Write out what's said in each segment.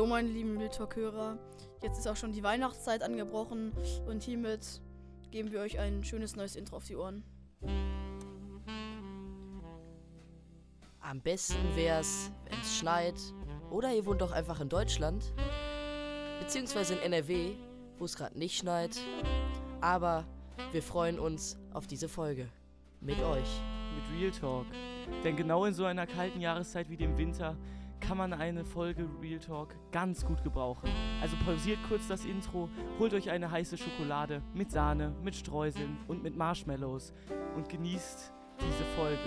So, meine lieben Wildtalk-Hörer, jetzt ist auch schon die Weihnachtszeit angebrochen und hiermit geben wir euch ein schönes neues Intro auf die Ohren. Am besten wär's, wenn es schneit. Oder ihr wohnt doch einfach in Deutschland. Beziehungsweise in NRW, wo es gerade nicht schneit. Aber wir freuen uns auf diese Folge. Mit euch. mit Real Talk. Denn genau in so einer kalten Jahreszeit wie dem Winter kann man eine Folge Real Talk ganz gut gebrauchen. Also pausiert kurz das Intro, holt euch eine heiße Schokolade mit Sahne, mit Streuseln und mit Marshmallows und genießt diese Folge.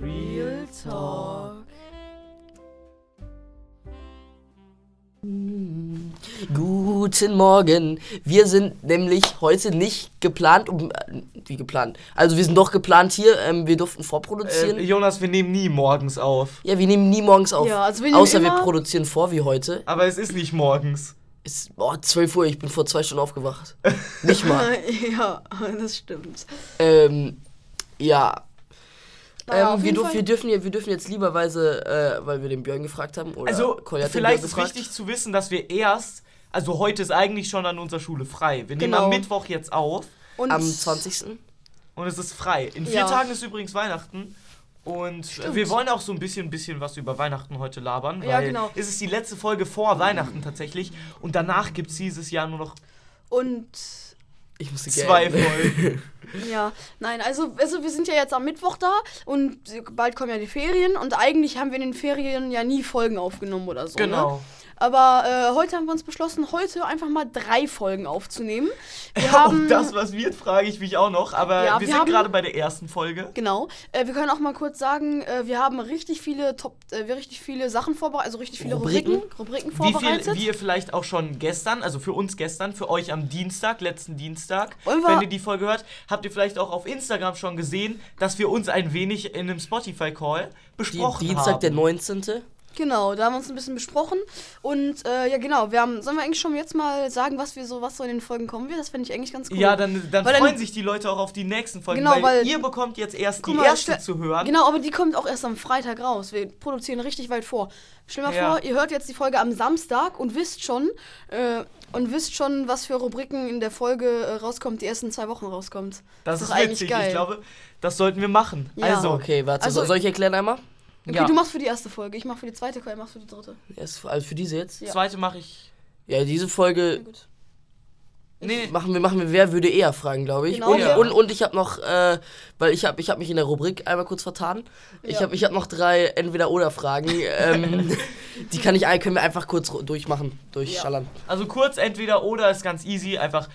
Real Talk. Guten Morgen. Wir sind nämlich heute nicht geplant, um, äh, wie geplant. Also wir sind doch geplant hier. Ähm, wir durften vorproduzieren. Äh, Jonas, wir nehmen nie morgens auf. ja, wir nehmen nie morgens auf. Ja, also wir außer wir produzieren vor wie heute. Aber es ist nicht morgens. Es ist oh, 12 Uhr. Ich bin vor zwei Stunden aufgewacht. nicht mal. ja, das stimmt. Ähm, ja. Naja, ähm, wir, dürf, wir, dürfen, wir dürfen jetzt lieberweise, äh, weil wir den Björn gefragt haben, oder Also, Kolja hat den vielleicht ist gefragt. wichtig zu wissen, dass wir erst, also heute ist eigentlich schon an unserer Schule frei. Wir nehmen Genau. am Mittwoch jetzt auf Und Am 20. und es ist frei. In vier Ja. Tagen ist übrigens Weihnachten. Und Stimmt. wir wollen auch so ein bisschen, bisschen was über Weihnachten heute labern, weil Ja, genau. es ist die letzte Folge vor Weihnachten tatsächlich und danach gibt es dieses Jahr nur noch Und Ich musste zwei. Folgen. ja, nein, also, also wir sind ja jetzt am Mittwoch da und bald kommen ja die Ferien und eigentlich haben wir in den Ferien ja nie Folgen aufgenommen oder so. Ne? Aber äh, heute haben wir uns beschlossen, heute einfach mal drei Folgen aufzunehmen. Wir Ob haben das was wird, frage ich mich auch noch. Aber Ja, wir, wir sind gerade bei der ersten Folge. Genau. Äh, wir können auch mal kurz sagen, äh, wir haben richtig viele Top, äh, wir richtig viele Sachen vorbereitet, also richtig viele Rubriken? Rubriken, Rubriken Wie vorbereitet. viel, wie ihr vielleicht auch schon gestern, also für uns gestern, für euch am Dienstag, letzten Dienstag, wir- wenn ihr die Folge hört, habt ihr vielleicht auch auf Instagram schon gesehen, dass wir uns ein wenig in einem Spotify-Call Die, besprochen Dienstag, haben. der 19. Genau, da haben wir uns ein bisschen besprochen. Und äh, ja, genau, wir haben, sollen wir eigentlich schon jetzt mal sagen, was wir so, was so in den Folgen kommen wird? Das fände ich eigentlich ganz cool. Ja, dann, dann Weil dann- freuen sich die Leute auch auf die nächsten Folgen, Genau, weil, weil- ihr bekommt jetzt erst die mal, erste zu hören. Genau, aber die kommt auch erst am Freitag raus. Wir produzieren richtig weit vor. Stell mal Ja. vor, ihr hört jetzt die Folge am Samstag und wisst schon, äh, und wisst schon, was für Rubriken in der Folge äh, rauskommt, die erst in zwei Wochen rauskommt. Das ist ist eigentlich witzig. geil. Ich glaube, das sollten wir machen. Ja. Also, Okay, warte. Also- soll ich erklären einmal? Okay, Ja. du machst für die erste Folge, ich mach für die zweite, Folge, machst für die dritte. Erst, also für diese jetzt? Ja. zweite mache ich. Ja, diese Folge gut. Nee, machen wir, machen wir, wer würde eher fragen, glaube ich. Genau, und, ja. und, und ich habe noch, äh, weil ich habe ich hab mich in der Rubrik einmal kurz vertan. Ich Ja. habe ich hab noch drei Entweder-Oder-Fragen. ähm, die kann ich, können wir einfach kurz durchmachen, durchschallern. also kurz entweder oder ist ganz easy. Einfach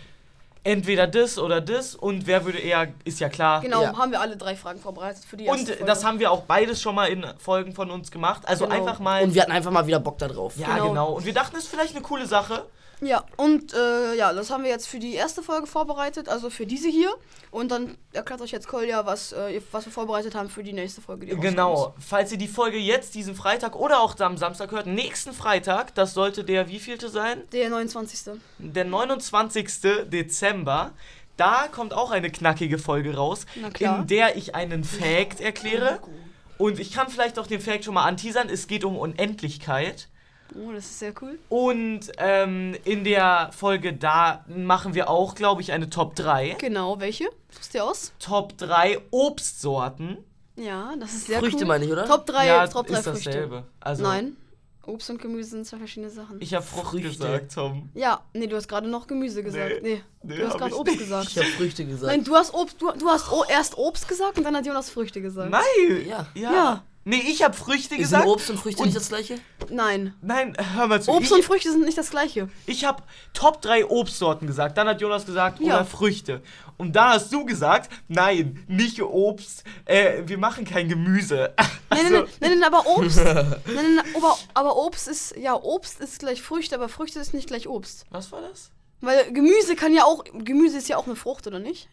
entweder das oder das. Und wer würde eher, ist ja klar. Genau, Ja. haben wir alle drei Fragen vorbereitet für die erste Und Folge. das haben wir auch beides schon mal in Folgen von uns gemacht. Also Genau. einfach mal. Und wir hatten einfach mal wieder Bock da drauf. ja, Genau. genau. Und wir dachten, es ist vielleicht eine coole Sache. Ja, und äh, ja, das haben wir jetzt für die erste Folge vorbereitet, also für diese hier. Und dann erklärt euch jetzt Kolja, was, äh, was wir vorbereitet haben für die nächste Folge. Die. Genau. Falls ihr die Folge jetzt, diesen Freitag oder auch am Samstag hört, nächsten Freitag, das sollte der wievielte sein? Der 29. Der 29. Dezember. Da kommt auch eine knackige Folge raus, in der ich einen Fact erkläre. Und ich kann vielleicht auch den Fact schon mal anteasern. Es geht um Unendlichkeit. Oh, das ist sehr cool. Und ähm, in der Folge da machen wir auch, glaube ich, eine Top 3. Genau, welche? Suchst du dir aus? Top 3 Obstsorten. Ja, das ist sehr Früchte cool. meine ich, oder? Top 3, ja, Top 3 ist Früchte. dasselbe. Also, Nein. Obst und Gemüse sind zwei verschiedene Sachen. Ich habe Frucht Früchte. gesagt, Tom. ja, nee, du hast gerade noch Gemüse gesagt. Nee, Nee, du hast gerade Obst nicht. gesagt. Ich habe Früchte gesagt. Nein, du hast Obst, du, du hast erst Obst gesagt und dann hat Jonas Früchte gesagt. Nein! Ja. Ja. Ja. Nee, ich habe Früchte Ist gesagt. Obst und Früchte Und- nicht das gleiche? Nein. Nein, hör mal zu. Obst ich und Früchte sind nicht das gleiche. ich habe Top 3 Obstsorten gesagt. Dann hat Jonas gesagt, Ja. oder Früchte. Und dann hast du gesagt, nein, nicht Obst. Äh, wir machen kein Gemüse. Nein, Also, nein, nein, nein, nein, aber Obst. nein, nein, nein, aber, aber Obst ist, ja, Obst ist gleich Früchte, aber Früchte ist nicht gleich Obst. Was war das? Weil Gemüse kann ja auch, Gemüse ist ja auch eine Frucht, oder nicht?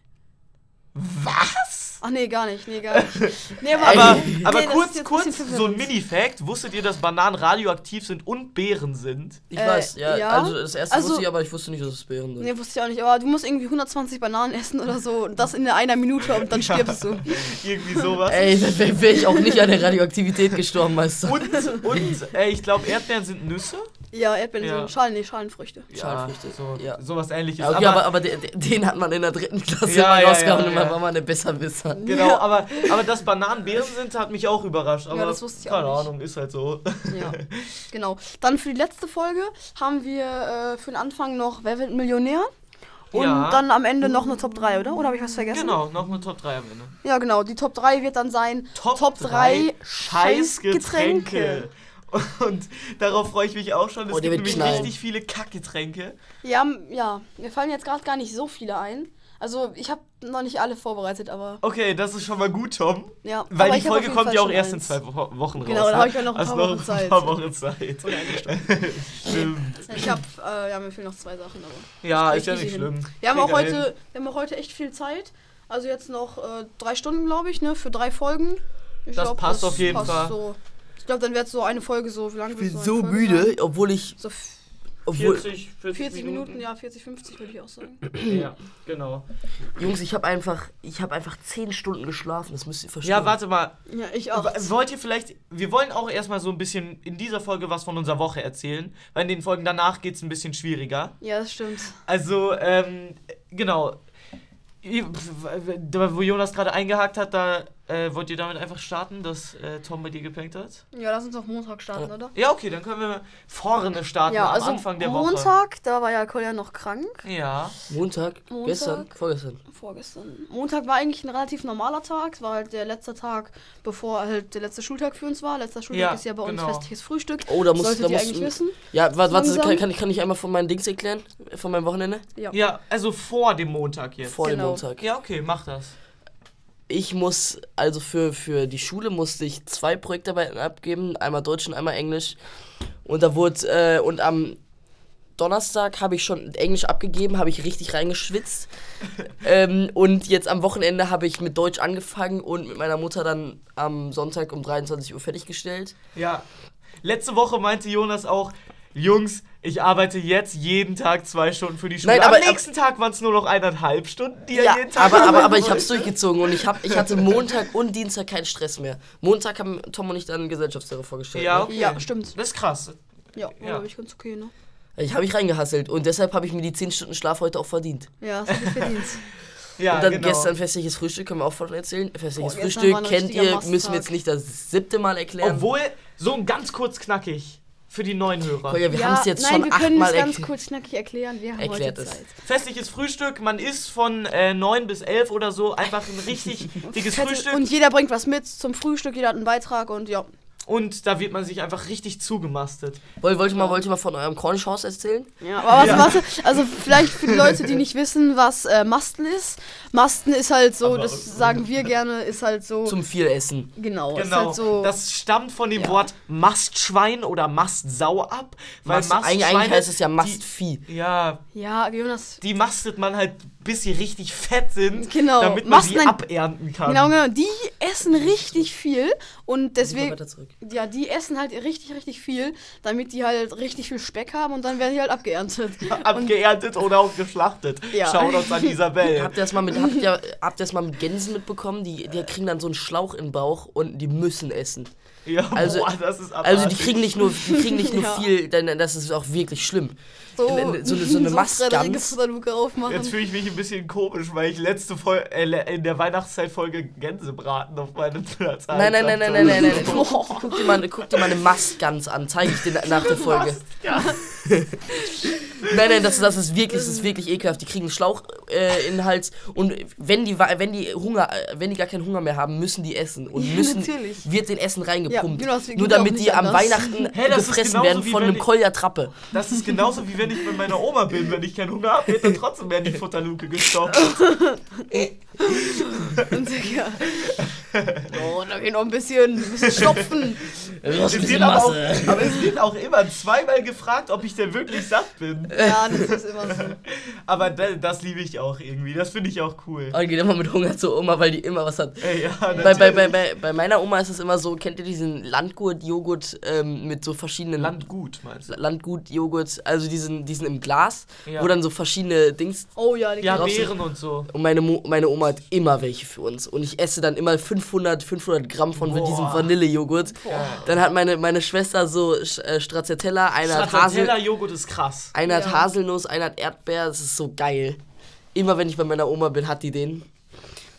Was? Ach nee, gar nicht, nee, gar nicht. Nee, Aber, Ey, aber nee, kurz, kurz so ein. Mini-Fact. Wusstet ihr, dass Bananen radioaktiv sind und Beeren sind? Ich Äh, weiß, ja, ja. Also das erste Also- wusste ich, aber ich wusste nicht, dass es Beeren sind. Nee, wusste ich auch nicht, aber du musst irgendwie 120 Bananen essen oder so und das in einer Minute und dann stirbst du. Irgendwie sowas. Ey, dann wäre wär ich auch nicht an der Radioaktivität gestorben, Meister. Und, und äh, ich glaube, Erdbeeren sind Nüsse. Ja, Erdbeeren Ja. sind Schalen, nee, Schalenfrüchte. Schalenfrüchte, So, ja. Sowas ähnliches. Ja, okay, aber, aber den, den hat man in der dritten Klasse Ja, mal ja, rausgehauen ja, und man ja. war mal eine Besserwisser. Genau, Ja. aber, aber dass Bananen Beeren sind, hat mich auch überrascht. Aber das wusste ich keine auch nicht. Ahnung, ist halt so. Ja, genau. Dann für die letzte Folge haben wir äh, für den Anfang noch Wer wird Millionär? Und Ja. dann am Ende noch eine Top 3, oder? Oder habe ich was vergessen? Genau, noch eine Top 3 am Ende. Ja, genau. Die Top 3 wird dann sein Top, Top 3 Scheißgetränke. Und darauf freue ich mich auch schon. Es Oh, gibt nämlich knallen. richtig viele Kackgetränke. Ja, ja, mir fallen jetzt gerade gar nicht so viele ein. Also, ich habe noch nicht alle vorbereitet, aber Okay, das ist schon mal gut, Tom. ja. Weil aber die Folge kommt Fall ja auch erst in eins. zwei Wo Wochen raus. Genau, da ne? hab ich ja noch ein paar Wochen Zeit. Ein paar Wochen Zeit. Oder eine Stunde. Stimmt. Ich habe, äh, ja, mir fehlen noch zwei Sachen, aber. Ja, Das ist ja nicht schlimm. Wir haben auch Krieg heute, wir haben auch heute echt viel Zeit. Also jetzt noch äh, drei Stunden, glaube ich, ne, für drei Folgen. Ich Das passt auf jeden Fall. So. Ich glaube, dann wird so eine Folge so, wie lange Ich bin so Folge müde, sein? obwohl ich. So f- Obwohl, 40, 40, 40 Minuten. ja, 40, 50 würde ich auch sagen. Ja, genau. Jungs, ich habe einfach, ich habe einfach 10 Stunden geschlafen, das müsst ihr verstehen. Ja, warte mal. Ja, ich auch. Wollt ihr vielleicht, wir wollen auch erstmal so ein bisschen in dieser Folge was von unserer Woche erzählen, weil in den Folgen danach geht es ein bisschen schwieriger. Ja, das stimmt. Also, ähm, genau. Wo Jonas gerade eingehakt hat, da äh, wollt ihr damit einfach starten, dass äh, Tom bei dir gepennt hat? Ja, lass uns auf Montag starten, oder? Ja, okay, dann können wir vorne starten Ja, am also Anfang der Woche. Montag, da war ja Kolja noch krank. Ja. Montag, Montag. gestern, vorgestern. Vorgestern. Montag war eigentlich ein relativ normaler Tag. Es war halt der letzte Tag, bevor halt der letzte Schultag für uns war. Letzter Schultag Ja, ist ja bei uns genau. festliches Frühstück. Oh, da muss, Solltet da muss, eigentlich wissen. Ja, warte, warte, kann, kann, ich, kann ich einmal von meinen Dings erklären? Von meinem Wochenende? Ja. Ja, also vor dem Montag jetzt. Vor dem Genau. Montag. Ja, okay, mach das. Ich muss, also für, für die Schule musste ich zwei Projektarbeiten abgeben, einmal Deutsch und einmal Englisch. Und da wurde, äh, und am Donnerstag habe ich schon Englisch abgegeben, habe ich richtig reingeschwitzt. ähm, und jetzt am Wochenende habe ich mit Deutsch angefangen und mit meiner Mutter dann am Sonntag um 23 Uhr fertiggestellt. Ja. Letzte Woche meinte Jonas auch, Jungs, ich arbeite jetzt jeden Tag zwei Stunden für die Schule. Nein, Am aber- nächsten Tag waren es nur noch eineinhalb Stunden, die er Ja, jeden Tag aber, aber, aber ich habe es durchgezogen und ich, hab, ich hatte Montag und Dienstag keinen Stress mehr. Montag haben Tom und ich dann Gesellschaftslehre vorgestellt. Ja, ne? okay. Ja, stimmt. Das ist krass. Ja, Ja. ja. ich ganz okay, ne? Ich habe mich reingehasselt und deshalb habe ich mir die 10 Stunden Schlaf heute auch verdient. Ja, das verdient. Ja, und dann genau. gestern festliches Frühstück, können wir auch von erzählen. Festliches Boah, Frühstück kennt ihr, müssen wir jetzt nicht das siebte Mal erklären. Obwohl, so ein ganz kurz knackig für die neuen Hörer. Kolja, wir ja, haben es jetzt nein, schon wir können achtmal es ganz erklärt. kurz knackig erklären. Wir haben Erklärt heute es. Zeit. Festliches Frühstück, man isst von äh, 9 bis 11 oder so einfach ein richtig dickes Frühstück. Und jeder bringt was mit zum Frühstück, jeder hat einen Beitrag und ja. Und da wird man sich einfach richtig zugemastet. Wollt, wollt, ihr mal, wollt ihr mal von eurem Cornish-Haus erzählen? Ja, aber was, Ja. was, also vielleicht für die Leute, die nicht wissen, was äh, Masten ist. Masten ist halt so, Aber- das sagen wir gerne, ist halt so. Zum viel Essen. genau, ist Genau. halt so. Das stammt von dem Ja. Wort Mastschwein oder Mastsau ab. Weil Mast, eigentlich, Mastschweine, eigentlich heißt es ja die- Mastvieh. Ja, ja, Jonas. die mastet man halt, bis sie richtig fett sind, Genau. damit man sie abernten kann. Genau, genau. Die essen richtig viel und Mal deswegen. weiter zurück. Ja, die essen halt richtig, richtig viel, damit die halt richtig viel Speck haben und dann werden die halt abgeerntet. Abgeerntet oder auch geschlachtet. Ja. Schaut uns an Isabel. Habt ihr das mal mit, habt ihr, habt ihr das mal mit Gänsen mitbekommen? Die, die kriegen dann so einen Schlauch in den Bauch und die müssen essen. ja, Also- boah, das ist Also die abartig. kriegen nicht nur, die kriegen nicht nur Ja. viel, denn das ist auch wirklich schlimm. So, In- in- so eine- so eine Mastgans. Jetzt fühle ich mich ein bisschen komisch, weil ich letzte Folge, äh, in der Weihnachtszeit-Folge Gänsebraten auf meinem Platz Nein, nein, nein, nein, nein, nein, nein. nein. Guck, guck, dir mal, guck dir mal eine Mastgans an, zeige ich dir na- nach der Folge. Nein, nein, das, das ist wirklich, das ist wirklich ekelhaft. Die kriegen einen Schlauch äh, in den Hals und wenn die, wenn die Hunger, äh, wenn die gar keinen Hunger mehr haben, müssen die essen und Ja, müssen natürlich. wird den Essen reingepumpt. Ja, wir Nur damit die am anders. Weihnachten ist gefressen genauso werden von einem Kolja Trappe. Das ist genauso wie wenn ich bei meiner Oma bin. Wenn ich keinen Hunger habe, wird dann trotzdem mehr in die Futterluke gestopft. Und, ja. Oh, da geht noch ein bisschen, ein bisschen stopfen. Los, Es wird aber, auch, aber es wird auch immer zweimal gefragt, ob ich denn wirklich satt bin. Ja, das ist immer so. Aber da, das liebe ich auch irgendwie. Das finde ich auch cool. Und geht immer mit Hunger zur Oma, weil die immer was hat. Ey, ja, Bei, bei, bei, bei, bei meiner Oma ist es immer so, kennt ihr diesen Landgurt-Joghurt ähm, mit so verschiedenen Landgut, meinst du? Landgut-Joghurt, also diesen, diesen im Glas, Ja. wo dann so verschiedene Dings. Oh ja, die Ja, Beeren und so. Und meine, Mo meine Oma hat immer welche für uns. Und ich esse dann immer 500, 500 Gramm von Boah. diesem Vanillejoghurt. Dann hat meine, meine Schwester so äh, Stracciatella, einer hat, Hasel, Stracciatella-Joghurt ist krass. einer hat Ja. Haselnuss, einer hat Erdbeer. Das ist so geil. Immer wenn ich bei meiner Oma bin, hat die den.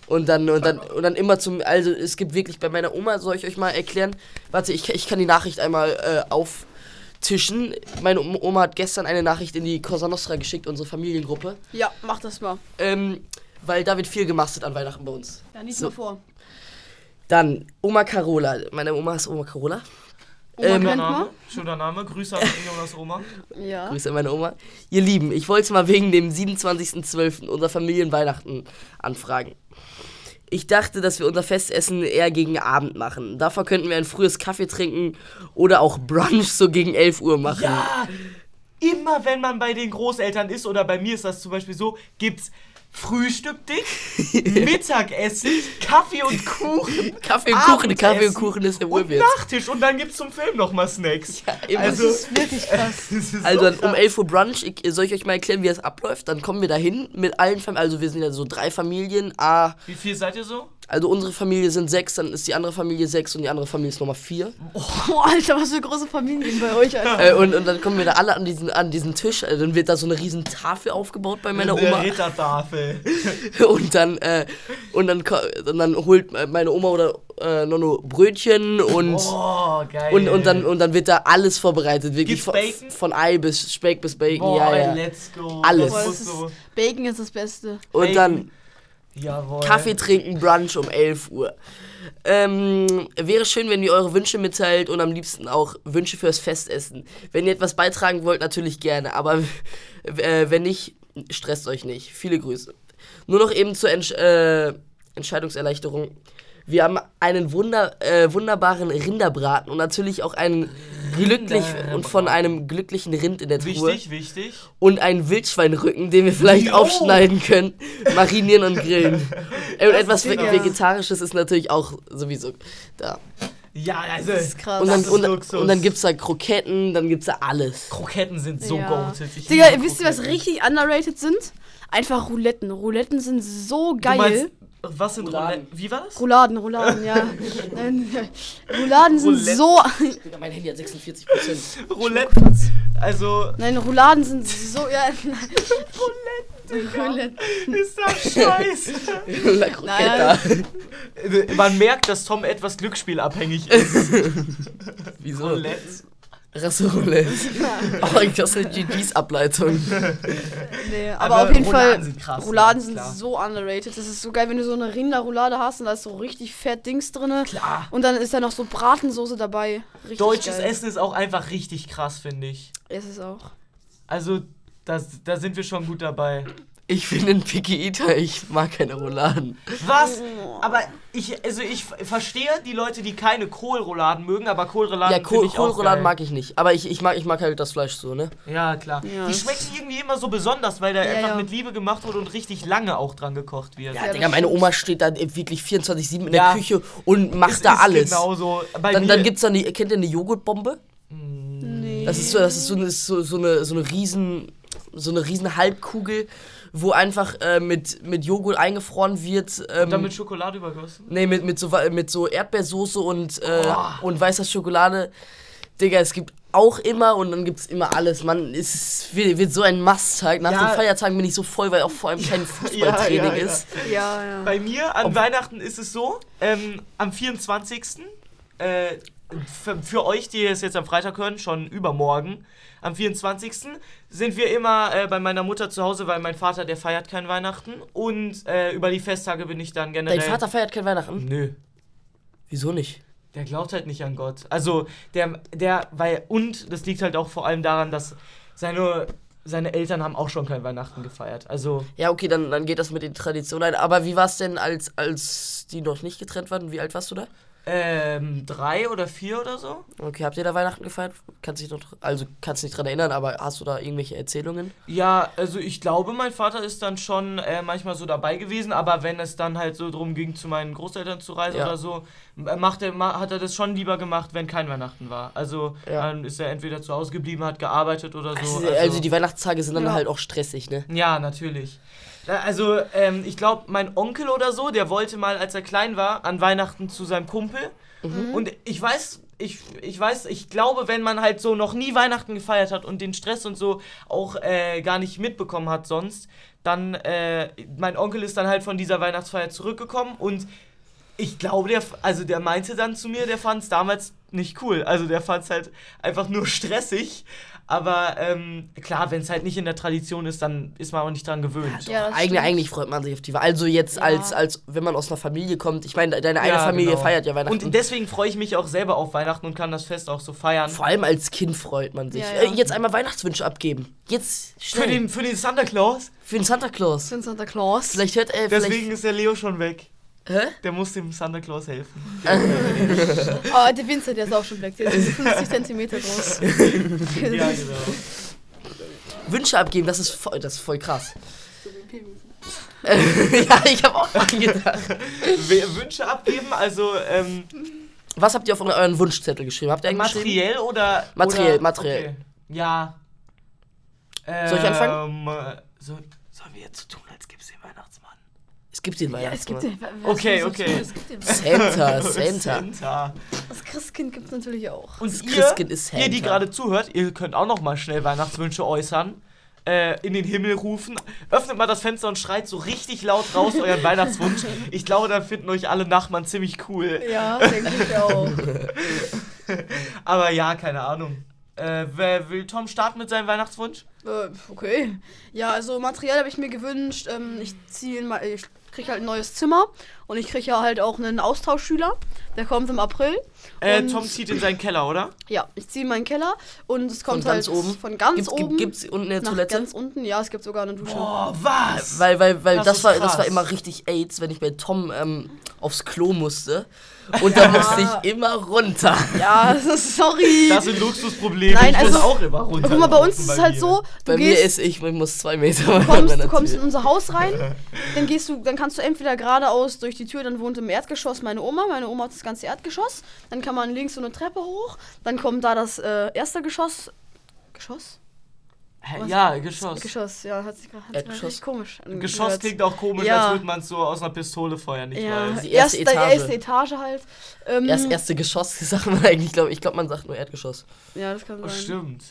Und dann, und dann, und dann immer zum, also es gibt wirklich bei meiner Oma, soll ich euch mal erklären? Warte, ich, ich kann die Nachricht einmal äh, auftischen. Meine Oma hat gestern eine Nachricht in die Cosa Nostra geschickt, unsere Familiengruppe. Ja, mach das mal. Ähm, weil da wird viel gemastet an Weihnachten bei uns. Ja, lies So. mal vor. Dann Oma Carola. Meine Oma ist Oma Carola. Oma Ähm, Schöner Name. Schöner Name. Grüße an Jonas Oma. Ja. Grüße an meine Oma. Ihr Lieben, ich wollte mal wegen dem 27.12. unser Familienweihnachten anfragen. Ich dachte, dass wir unser Festessen eher gegen Abend machen. Dafür könnten wir ein frühes Kaffee trinken oder auch Brunch so gegen 11 Uhr machen. Ja! Immer wenn man bei den Großeltern ist, oder bei mir ist das zum Beispiel so, gibt's Frühstück dick, Mittagessen, Kaffee und Kuchen. Kaffee und Kuchen, Kaffee und Kuchen ist der und Urwirt. Nachtisch und dann gibt's zum Film nochmal Snacks. immer. also, Das ist wirklich krass. ist Also so dann um krass. 11 Uhr Brunch, ich, soll ich euch mal erklären, wie das abläuft? Dann kommen wir dahin mit allen Familien, also wir sind ja so drei Familien, ah, Wie viel seid ihr so? Also unsere Familie sind sechs, dann ist die andere Familie sechs und die andere Familie ist Nummer vier. Boah, Alter, was für große Familien bei euch, Alter. Äh, und, und dann kommen wir da alle an diesen, an diesen Tisch, also dann wird da so eine riesen Tafel aufgebaut bei meiner Eine Oma Rittertafel. und dann, äh, und dann, und dann holt meine Oma oder äh, Nonno Brötchen und... Oh, geil. Und, und, dann, und dann wird da alles vorbereitet, wirklich von, Bacon? von Ei bis Speck bis Bacon, Boah, ja, ja. let's go. Alles. Boah, ist, so. Bacon ist das Beste. Und Bacon. dann Jawohl. Kaffee trinken, Brunch um 11 Uhr. Ähm, wäre schön, wenn ihr eure Wünsche mitteilt und am liebsten auch Wünsche fürs Festessen. Wenn ihr etwas beitragen wollt, natürlich gerne, aber äh, wenn nicht, stresst euch nicht. Viele Grüße. Nur noch eben zur Entsch äh, Entscheidungserleichterung. Wir haben einen wunder, äh, wunderbaren Rinderbraten und natürlich auch einen glücklich und von einem glücklichen Rind in der Truhe Wichtig, wichtig. und einen Wildschweinrücken, den wir vielleicht Jo. aufschneiden können, marinieren und grillen. Äh, Und etwas ja- Vegetarisches ist natürlich auch sowieso da. Ja, also. Das ist krass. Und dann, ist und, Luxus. und dann gibt's da Kroketten, dann gibt's da alles. Kroketten sind so Ja. goated. Digga, wisst ihr, was richtig underrated sind? Einfach Rouletten. Rouletten sind so Du geil. meinst, was sind Rouladen. Rouladen? Wie war das? Rouladen, Rouladen, ja. Nein, Rouladen sind Roulette. so. Mein Handy hat 46 Prozent. Roulette. Also, Nein, Rouladen sind so. Ja. Roulette. ist das scheiße. La Croqueta. Man merkt, dass Tom etwas glücksspielabhängig ist. Wieso? Roulette. Rassurroulette. Oh, das ist eine GGs Ableitung. Nee, aber, Aber auf jeden Rouladen Fall. sind krass, Rouladen sind klar. so underrated. Das ist so geil, wenn du so eine Rinderroulade hast und da ist so richtig fett Dings drin. Klar. Und dann ist da noch so Bratensoße dabei. Richtig Deutsches geil. Essen ist auch einfach richtig krass, finde ich. Ist es auch. Also, das, da sind wir schon gut dabei. Ich bin ein Picky Eater, ich mag keine Rouladen. Was? Aber ich, also ich verstehe die Leute, die keine Kohlrouladen mögen, aber Kohlrouladen Ja, Kohl, ich auch Kohlrouladen geil. mag ich nicht. Aber ich, ich, mag, ich mag halt das Fleisch so, ne? Ja, klar. Ja, die schmecken irgendwie immer so besonders, weil da Ja, einfach ja. mit Liebe gemacht wurde und richtig lange auch dran gekocht wird. Ja, Ja, Digga, meine. Oma steht da wirklich 24-7 in Ja. der Küche und macht Es da ist alles. Genauso. Bei Dann, dann gibt's dann die, kennt ihr eine Joghurtbombe? Nee. Das ist so, das ist so eine, so, so eine, so eine riesen, so eine riesen Halbkugel, wo einfach äh, mit, mit Joghurt eingefroren wird. Ähm, dann mit Schokolade übergossen. nee, mit, mit, so, mit so Erdbeersoße und, äh, Oh. und weißer Schokolade. Digga, es gibt auch immer und dann gibt's immer alles. Man, es ist- wird, wird so ein Masttag. Nach Ja. den Feiertagen bin ich so voll, weil auch vor allem kein Fußballtraining ja, ja. ist. Ja, ja. Bei mir an Weihnachten ist es so, ähm, am 24. Äh, für, für euch, die es jetzt am Freitag hören, schon übermorgen, am 24. sind wir immer äh, bei meiner Mutter zu Hause, weil mein Vater, der feiert kein Weihnachten. Und äh, über die Festtage bin ich dann generell. Dein Vater feiert kein Weihnachten? Nö. Wieso nicht? Der glaubt halt nicht an Gott. Also, der, der, weil, und das liegt halt auch vor allem daran, dass seine seine Eltern haben auch schon kein Weihnachten gefeiert. Also, Ja, okay, dann, dann geht das mit den Traditionen ein. Aber wie war es denn, als, als die noch nicht getrennt waren? Wie alt warst du da? Ähm, drei oder vier oder so? Okay, habt ihr da Weihnachten gefeiert? Kannst dich noch, also kannst dich nicht dran erinnern, aber hast du da irgendwelche Erzählungen? Ja, also ich glaube, mein Vater ist dann schon äh, manchmal so dabei gewesen, aber wenn es dann halt so drum ging, zu meinen Großeltern zu reisen Ja. oder so, m- macht er, ma hat er das schon lieber gemacht, wenn kein Weihnachten war. Also Ja. dann ist er entweder zu Hause geblieben, hat gearbeitet oder so. Also, also die Weihnachtstage sind dann Ja. halt auch stressig, ne? Ja, natürlich. Da- Also, ähm, ich glaube, mein Onkel oder so, der wollte mal, als er klein war, an Weihnachten zu seinem Kumpel. Und ich weiß, ich, ich weiß, ich glaube, wenn man halt so noch nie Weihnachten gefeiert hat und den Stress und so auch äh, gar nicht mitbekommen hat sonst, dann, äh, mein Onkel ist dann halt von dieser Weihnachtsfeier zurückgekommen und ich glaube, der, also der meinte dann zu mir, der fand es damals nicht cool. Also der fand es halt einfach nur stressig. Aber ähm, klar, wenn es halt nicht in der Tradition ist, dann ist man auch nicht dran gewöhnt. Ja, Eigentlich, eigentlich freut man sich auf die Weihnachten. Also jetzt Ja. als, als wenn man aus einer Familie kommt. Ich meine, deine eine Ja, Familie genau. feiert ja Weihnachten. Und deswegen freue ich mich auch selber auf Weihnachten und kann das Fest auch so feiern. Vor allem als Kind freut man sich. Ja, ja. Äh, jetzt einmal Weihnachtswünsche abgeben. Jetzt Für schnell. den, für den Santa Claus. Für den Santa Claus. Sind Santa Claus. Vielleicht hört er. Deswegen Vielleicht, ist der Leo schon weg. Hä? Der muss dem Santa Claus helfen. Oh, der Vincent, der ist auch schon weg. Der ist 50 Zentimeter groß. ja, genau. Wünsche abgeben, das ist voll, das ist voll krass. ja, ich habe auch dran gedacht. Wünsche abgeben, also ähm, Was habt ihr auf euren Wunschzettel geschrieben? Habt ihr einen geschrieben? materiell oder. Materiell, oder, materiell. Okay. Ja. Soll ich anfangen? Ähm, äh, so, sollen wir jetzt tun, als gäbe es den Weihnachtsmann? Es gibt den Ja, es gibt Weihnachtsmann. den. Okay, okay. den. Santa, Santa. Santa. Das Christkind gibt es natürlich auch. Und Das ihr, Christkind ist ihr, die Santa. gerade zuhört, ihr könnt auch noch mal schnell Weihnachtswünsche äußern. Äh, in den Himmel rufen. Öffnet mal das Fenster und schreit so richtig laut raus euren Weihnachtswunsch. Ich glaube, dann finden euch alle Nachbarn ziemlich cool. Ja, denke ich auch. Aber ja, keine Ahnung. Äh, wer will Tom starten mit seinem Weihnachtswunsch? Äh, okay. Ja, also Material habe ich mir gewünscht. Ähm, ich ziehe in mein, ich kriege halt ein neues Zimmer und ich kriege ja halt auch einen Austauschschüler. Der kommt im April. Äh, Tom zieht in seinen Keller, oder? Ja, ich ziehe in meinen Keller und es kommt Von ganz halt oben? von ganz Gibt's, oben gibt, gibt's unten eine nach Toilette? ganz unten. Ja, es gibt sogar eine Dusche. Oh, was? Weil, weil, weil Das das, war, das war immer richtig AIDS, wenn ich bei Tom ähm, aufs Klo musste. Und da musste ich immer runter. Ja, das ist sorry. Das sind Luxusprobleme. Nein, ich also- muss auch immer runter. Guck mal, bei uns ist es halt so, du Bei mir gehst, ist ich, ich muss zwei Meter du kommst, du kommst in unser Haus rein, dann gehst du, dann kannst du entweder geradeaus durch die Tür, dann wohnt im Erdgeschoss meine Oma, meine Oma hat das ganze Erdgeschoss, dann kann man links so eine Treppe hoch, dann kommt da das äh, erste Geschoss. Geschoss? Was? Ja, Geschoss. Geschoss, ja, hat sich gerade richtig komisch angehört. Geschoss klingt auch komisch, Ja. als würde man es so aus einer Pistole feuern, nicht ja, weiß. Die erste erste, Etage. erste Etage halt. Ähm, Erst erste Geschoss sagt man eigentlich, glaube ich. glaube, man sagt nur Erdgeschoss. Ja, das kann Oh, sein. stimmt.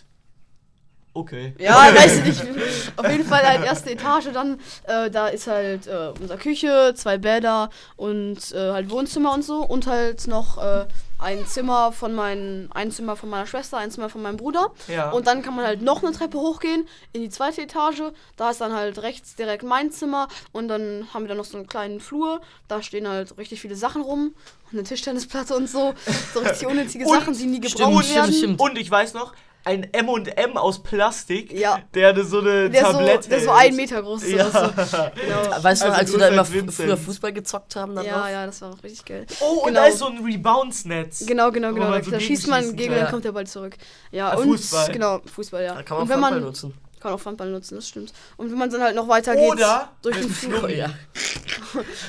Okay. Ja, weiß ich nicht. Auf jeden Fall halt erste Etage, dann äh, da ist halt äh, unsere Küche, zwei Bäder und äh, halt Wohnzimmer und so und halt noch äh, ein Zimmer von meinen, ein Zimmer von meiner Schwester, ein Zimmer von meinem Bruder. Ja. Und dann kann man halt noch eine Treppe hochgehen in die zweite Etage. Da ist dann halt rechts direkt mein Zimmer und dann haben wir dann noch so einen kleinen Flur. Da stehen halt richtig viele Sachen rum. Und eine Tischtennisplatte und so. So richtig unnötige Sachen, die nie stimmt, gebraucht stimmt, werden. stimmt. Und ich weiß noch, ein M&M aus Plastik, Ja. der eine so eine Der so, Tablette der so einen Meter groß ist Ja. oder so. Genau. Weißt du noch, Also als wir da immer Vincent. früher Fußball gezockt haben? Dann Ja, drauf? ja, das war auch richtig geil. Oh, und Genau. da ist so ein Rebounds-Netz. Genau, genau, genau. man Da, so da schießt man gegen, kann. dann kommt der Ball zurück. Ja, Ah, und Fußball. genau, Fußball, ja. Da kann man und wenn Handball man nutzen. Kann auch Handball nutzen, das stimmt. Und wenn man dann halt noch weiter geht Oder durch den Flur. Flummi. Ja.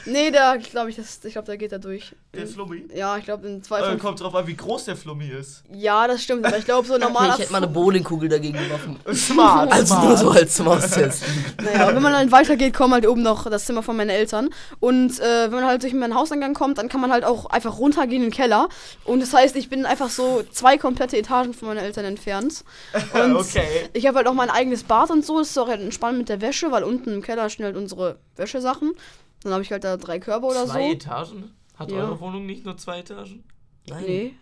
Nee, da glaube ich, das, ich glaube, da geht er durch. Der Flummi. Ja, ich glaube in zwei Äh, kommt drauf an, wie groß der Flummi ist. Ja, das stimmt, aber ich glaube so Okay, normaler ich hätte mal eine Bowlingkugel dagegen geworfen. Smart, Also nur so als zum Austesten. Naja, und wenn man dann weitergeht, kommt halt oben noch das Zimmer von meinen Eltern. Und äh, wenn man halt durch meinen Hauseingang kommt, dann kann man halt auch einfach runtergehen in den Keller. Und das heißt, ich bin einfach so zwei komplette Etagen von meinen Eltern entfernt. Und okay. ich habe halt auch mein eigenes Bad und so. Ist auch halt entspannt mit der Wäsche, weil unten im Keller stehen halt unsere Wäschesachen. Dann habe ich halt da drei Körbe oder Zwei so. Etagen? Hat Ja. eure Wohnung nicht nur zwei Etagen? Nein. Nee,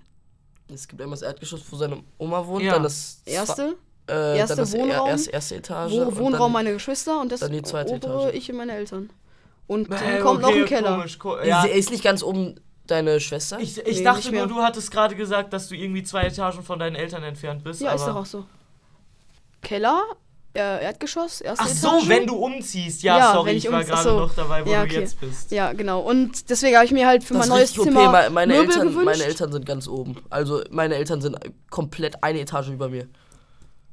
Es gibt einmal das Erdgeschoss, wo seine Oma wohnt, Ja. dann das erste. äh, erste dann das Wohnraum, erste, erste Etage. Wo, und Wohnraum dann, meine Geschwister und das dann die zweite obere Etage. ich und meine Eltern. Und dann Äh, kommt noch okay, ein Keller. Komisch, ko Ja. Ist nicht ganz oben deine Schwester? Ich, ich Nee, dachte nur, du hattest gerade gesagt, dass du irgendwie zwei Etagen von deinen Eltern entfernt bist. Ja, aber ist doch auch so. Keller, äh, Erdgeschoss, erste Ach so, Etage. wenn du umziehst. Ja, Ja, sorry, ich, ich war gerade so. noch dabei, wo Ja, du okay. jetzt bist. Ja, genau. Und deswegen habe ich mir halt für Das mein neues Zimmer okay. Me- Meine Möbel Eltern, gewünscht. meine Eltern sind ganz oben. Also meine Eltern sind komplett eine Etage über mir.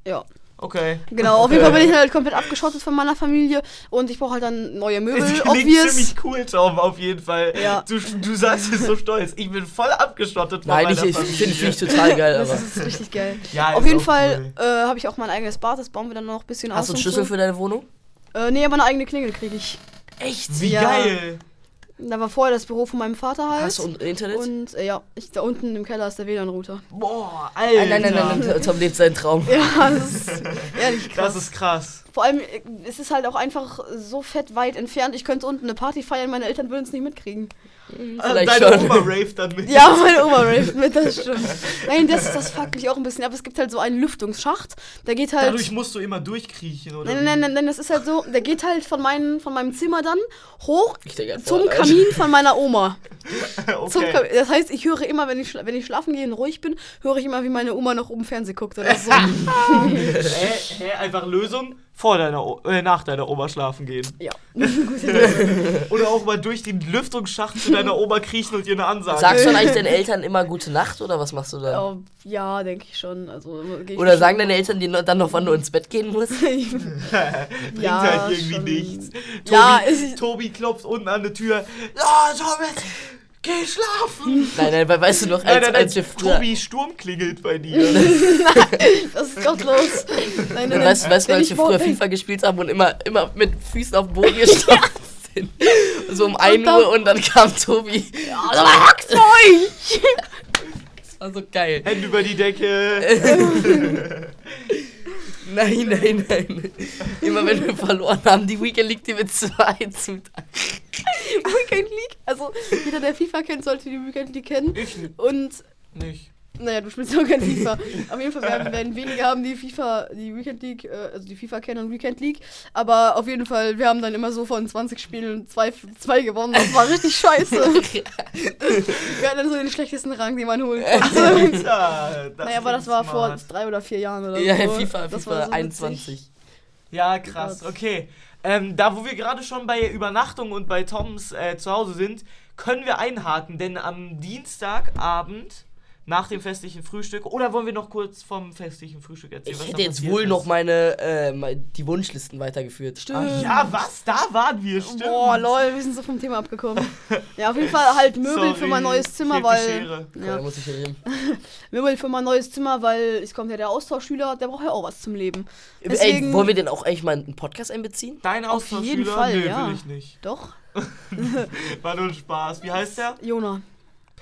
Ja, Okay. genau. Auf jeden Fall bin ich halt komplett abgeschottet von meiner Familie und ich brauche halt dann neue Möbel. Es klingt Obvious. ziemlich cool, Tom, auf jeden Fall. Ja. Du, du sagst es so stolz. Ich bin voll abgeschottet von Nein, meiner ich, ich Familie. finde find ich total geil, Das aber. ist richtig geil. Ja, Auf jeden Fall cool. äh, habe ich auch mein eigenes Bad, das bauen wir dann noch ein bisschen Hast du aus. einen und Schlüssel so. für deine Wohnung? Äh, nee, aber eine eigene Klingel kriege ich. Echt? Wie ja. geil. Da war vorher das Büro von meinem Vater halt. Hast du Internet? und äh, ja, ich, da unten im Keller ist der WLAN-Router. Boah, Nein, Alter. nein, nein, nein, nein, Tom lebt seinen Traum. Ja, das ist ehrlich krass. Das ist krass. Vor allem, äh, es ist halt auch einfach so fett weit entfernt. Ich könnte unten eine Party feiern, meine Eltern würden es nicht mitkriegen. Vielleicht Deine schon. Oma raved dann mit. Ja, meine Oma raved mit, das stimmt. Nein, das, das fuckt mich auch ein bisschen ab. Es gibt halt so einen Lüftungsschacht, der geht halt... Dadurch musst du immer durchkriechen, oder? Nein, nein, nein, nein, das ist halt so, der geht halt von, meinen, von meinem Zimmer dann hoch denke zum. Kamin von meiner Oma. Zum okay. Kamin. Das heißt, ich höre immer, wenn ich, wenn ich schlafen gehe und ruhig bin, höre ich immer, wie meine Oma noch oben Fernsehen guckt oder so. hä, hä, einfach Lösung vor deiner o äh, nach deiner Oma schlafen gehen. ja. Oder auch mal durch den Lüftungsschacht zu deiner Oma kriechen und ihr eine Ansage. Sagst du eigentlich deinen Eltern immer gute Nacht oder was machst du dann? Oh, ja, denke ich schon. Also, ich Oder schon- sagen deine Eltern dir dann noch, wann du ins Bett gehen musst? Bringt Ja, halt irgendwie schon. nichts. Tobi, Ja, Tobi klopft unten an die Tür. Ja, Thomas, geh schlafen. Nein, nein, weil weißt du noch, Nein, als, nein, als nein, wir früher. Tobi, Sturm klingelt bei dir. Das ist gottlos. Nein, nein, nein. Weißt, du, weißt als ich wir früher FIFA gespielt haben und immer, immer mit Füßen auf dem Boden gestanden sind? So um 1 dann- Uhr und dann kam Tobi. Also, hack's euch! Das war so geil. Hände über die Decke. Nein, nein, nein. Immer wenn wir verloren haben, die Weekend League, die mit 2 zu. Weekend League. Also, jeder, der FIFA kennt, sollte die Weekend League kennen. Ich Und, nicht. Naja, du spielst auch kein FIFA. Auf jeden Fall werden, werden wenige haben die FIFA, die Weekend League, äh, also die FIFA kennen und Weekend League. Aber auf jeden Fall, wir haben dann immer so von 20 Spielen zwei, zwei gewonnen. Das war richtig scheiße. wir hatten dann so den schlechtesten Rang, den man holen konnte. Alter, das naja, aber das war vor smart. drei oder vier Jahren oder Ja, so. FIFA, Das FIFA war so 21. witzig. Ja, krass, okay. Ähm, da, wo wir gerade schon bei Übernachtung und bei Toms äh, zu Hause sind, können wir einhaken, denn am Dienstagabend nach dem festlichen Frühstück, oder wollen wir noch kurz vom festlichen Frühstück erzählen? Ich was hätte jetzt wohl ist? noch meine, äh, die Wunschlisten weitergeführt. Stimmt. Ach, ja, was? Da waren wir, stimmt. Boah, lol, wir sind so vom Thema abgekommen. ja, auf jeden Fall halt Möbel Sorry, für mein neues Zimmer, fehlt die weil. Schere. Ja. Da muss ich reden. Möbel für mein neues Zimmer, weil es kommt ja der Austauschschüler, der braucht ja auch was zum Leben. Ey, Deswegen- wollen wir denn auch eigentlich mal einen Podcast einbeziehen? Dein Auf jeden Austauschschüler? Fall, Nö, ja. will ich nicht. Doch? War nur ein Spaß. Wie heißt der? Jona.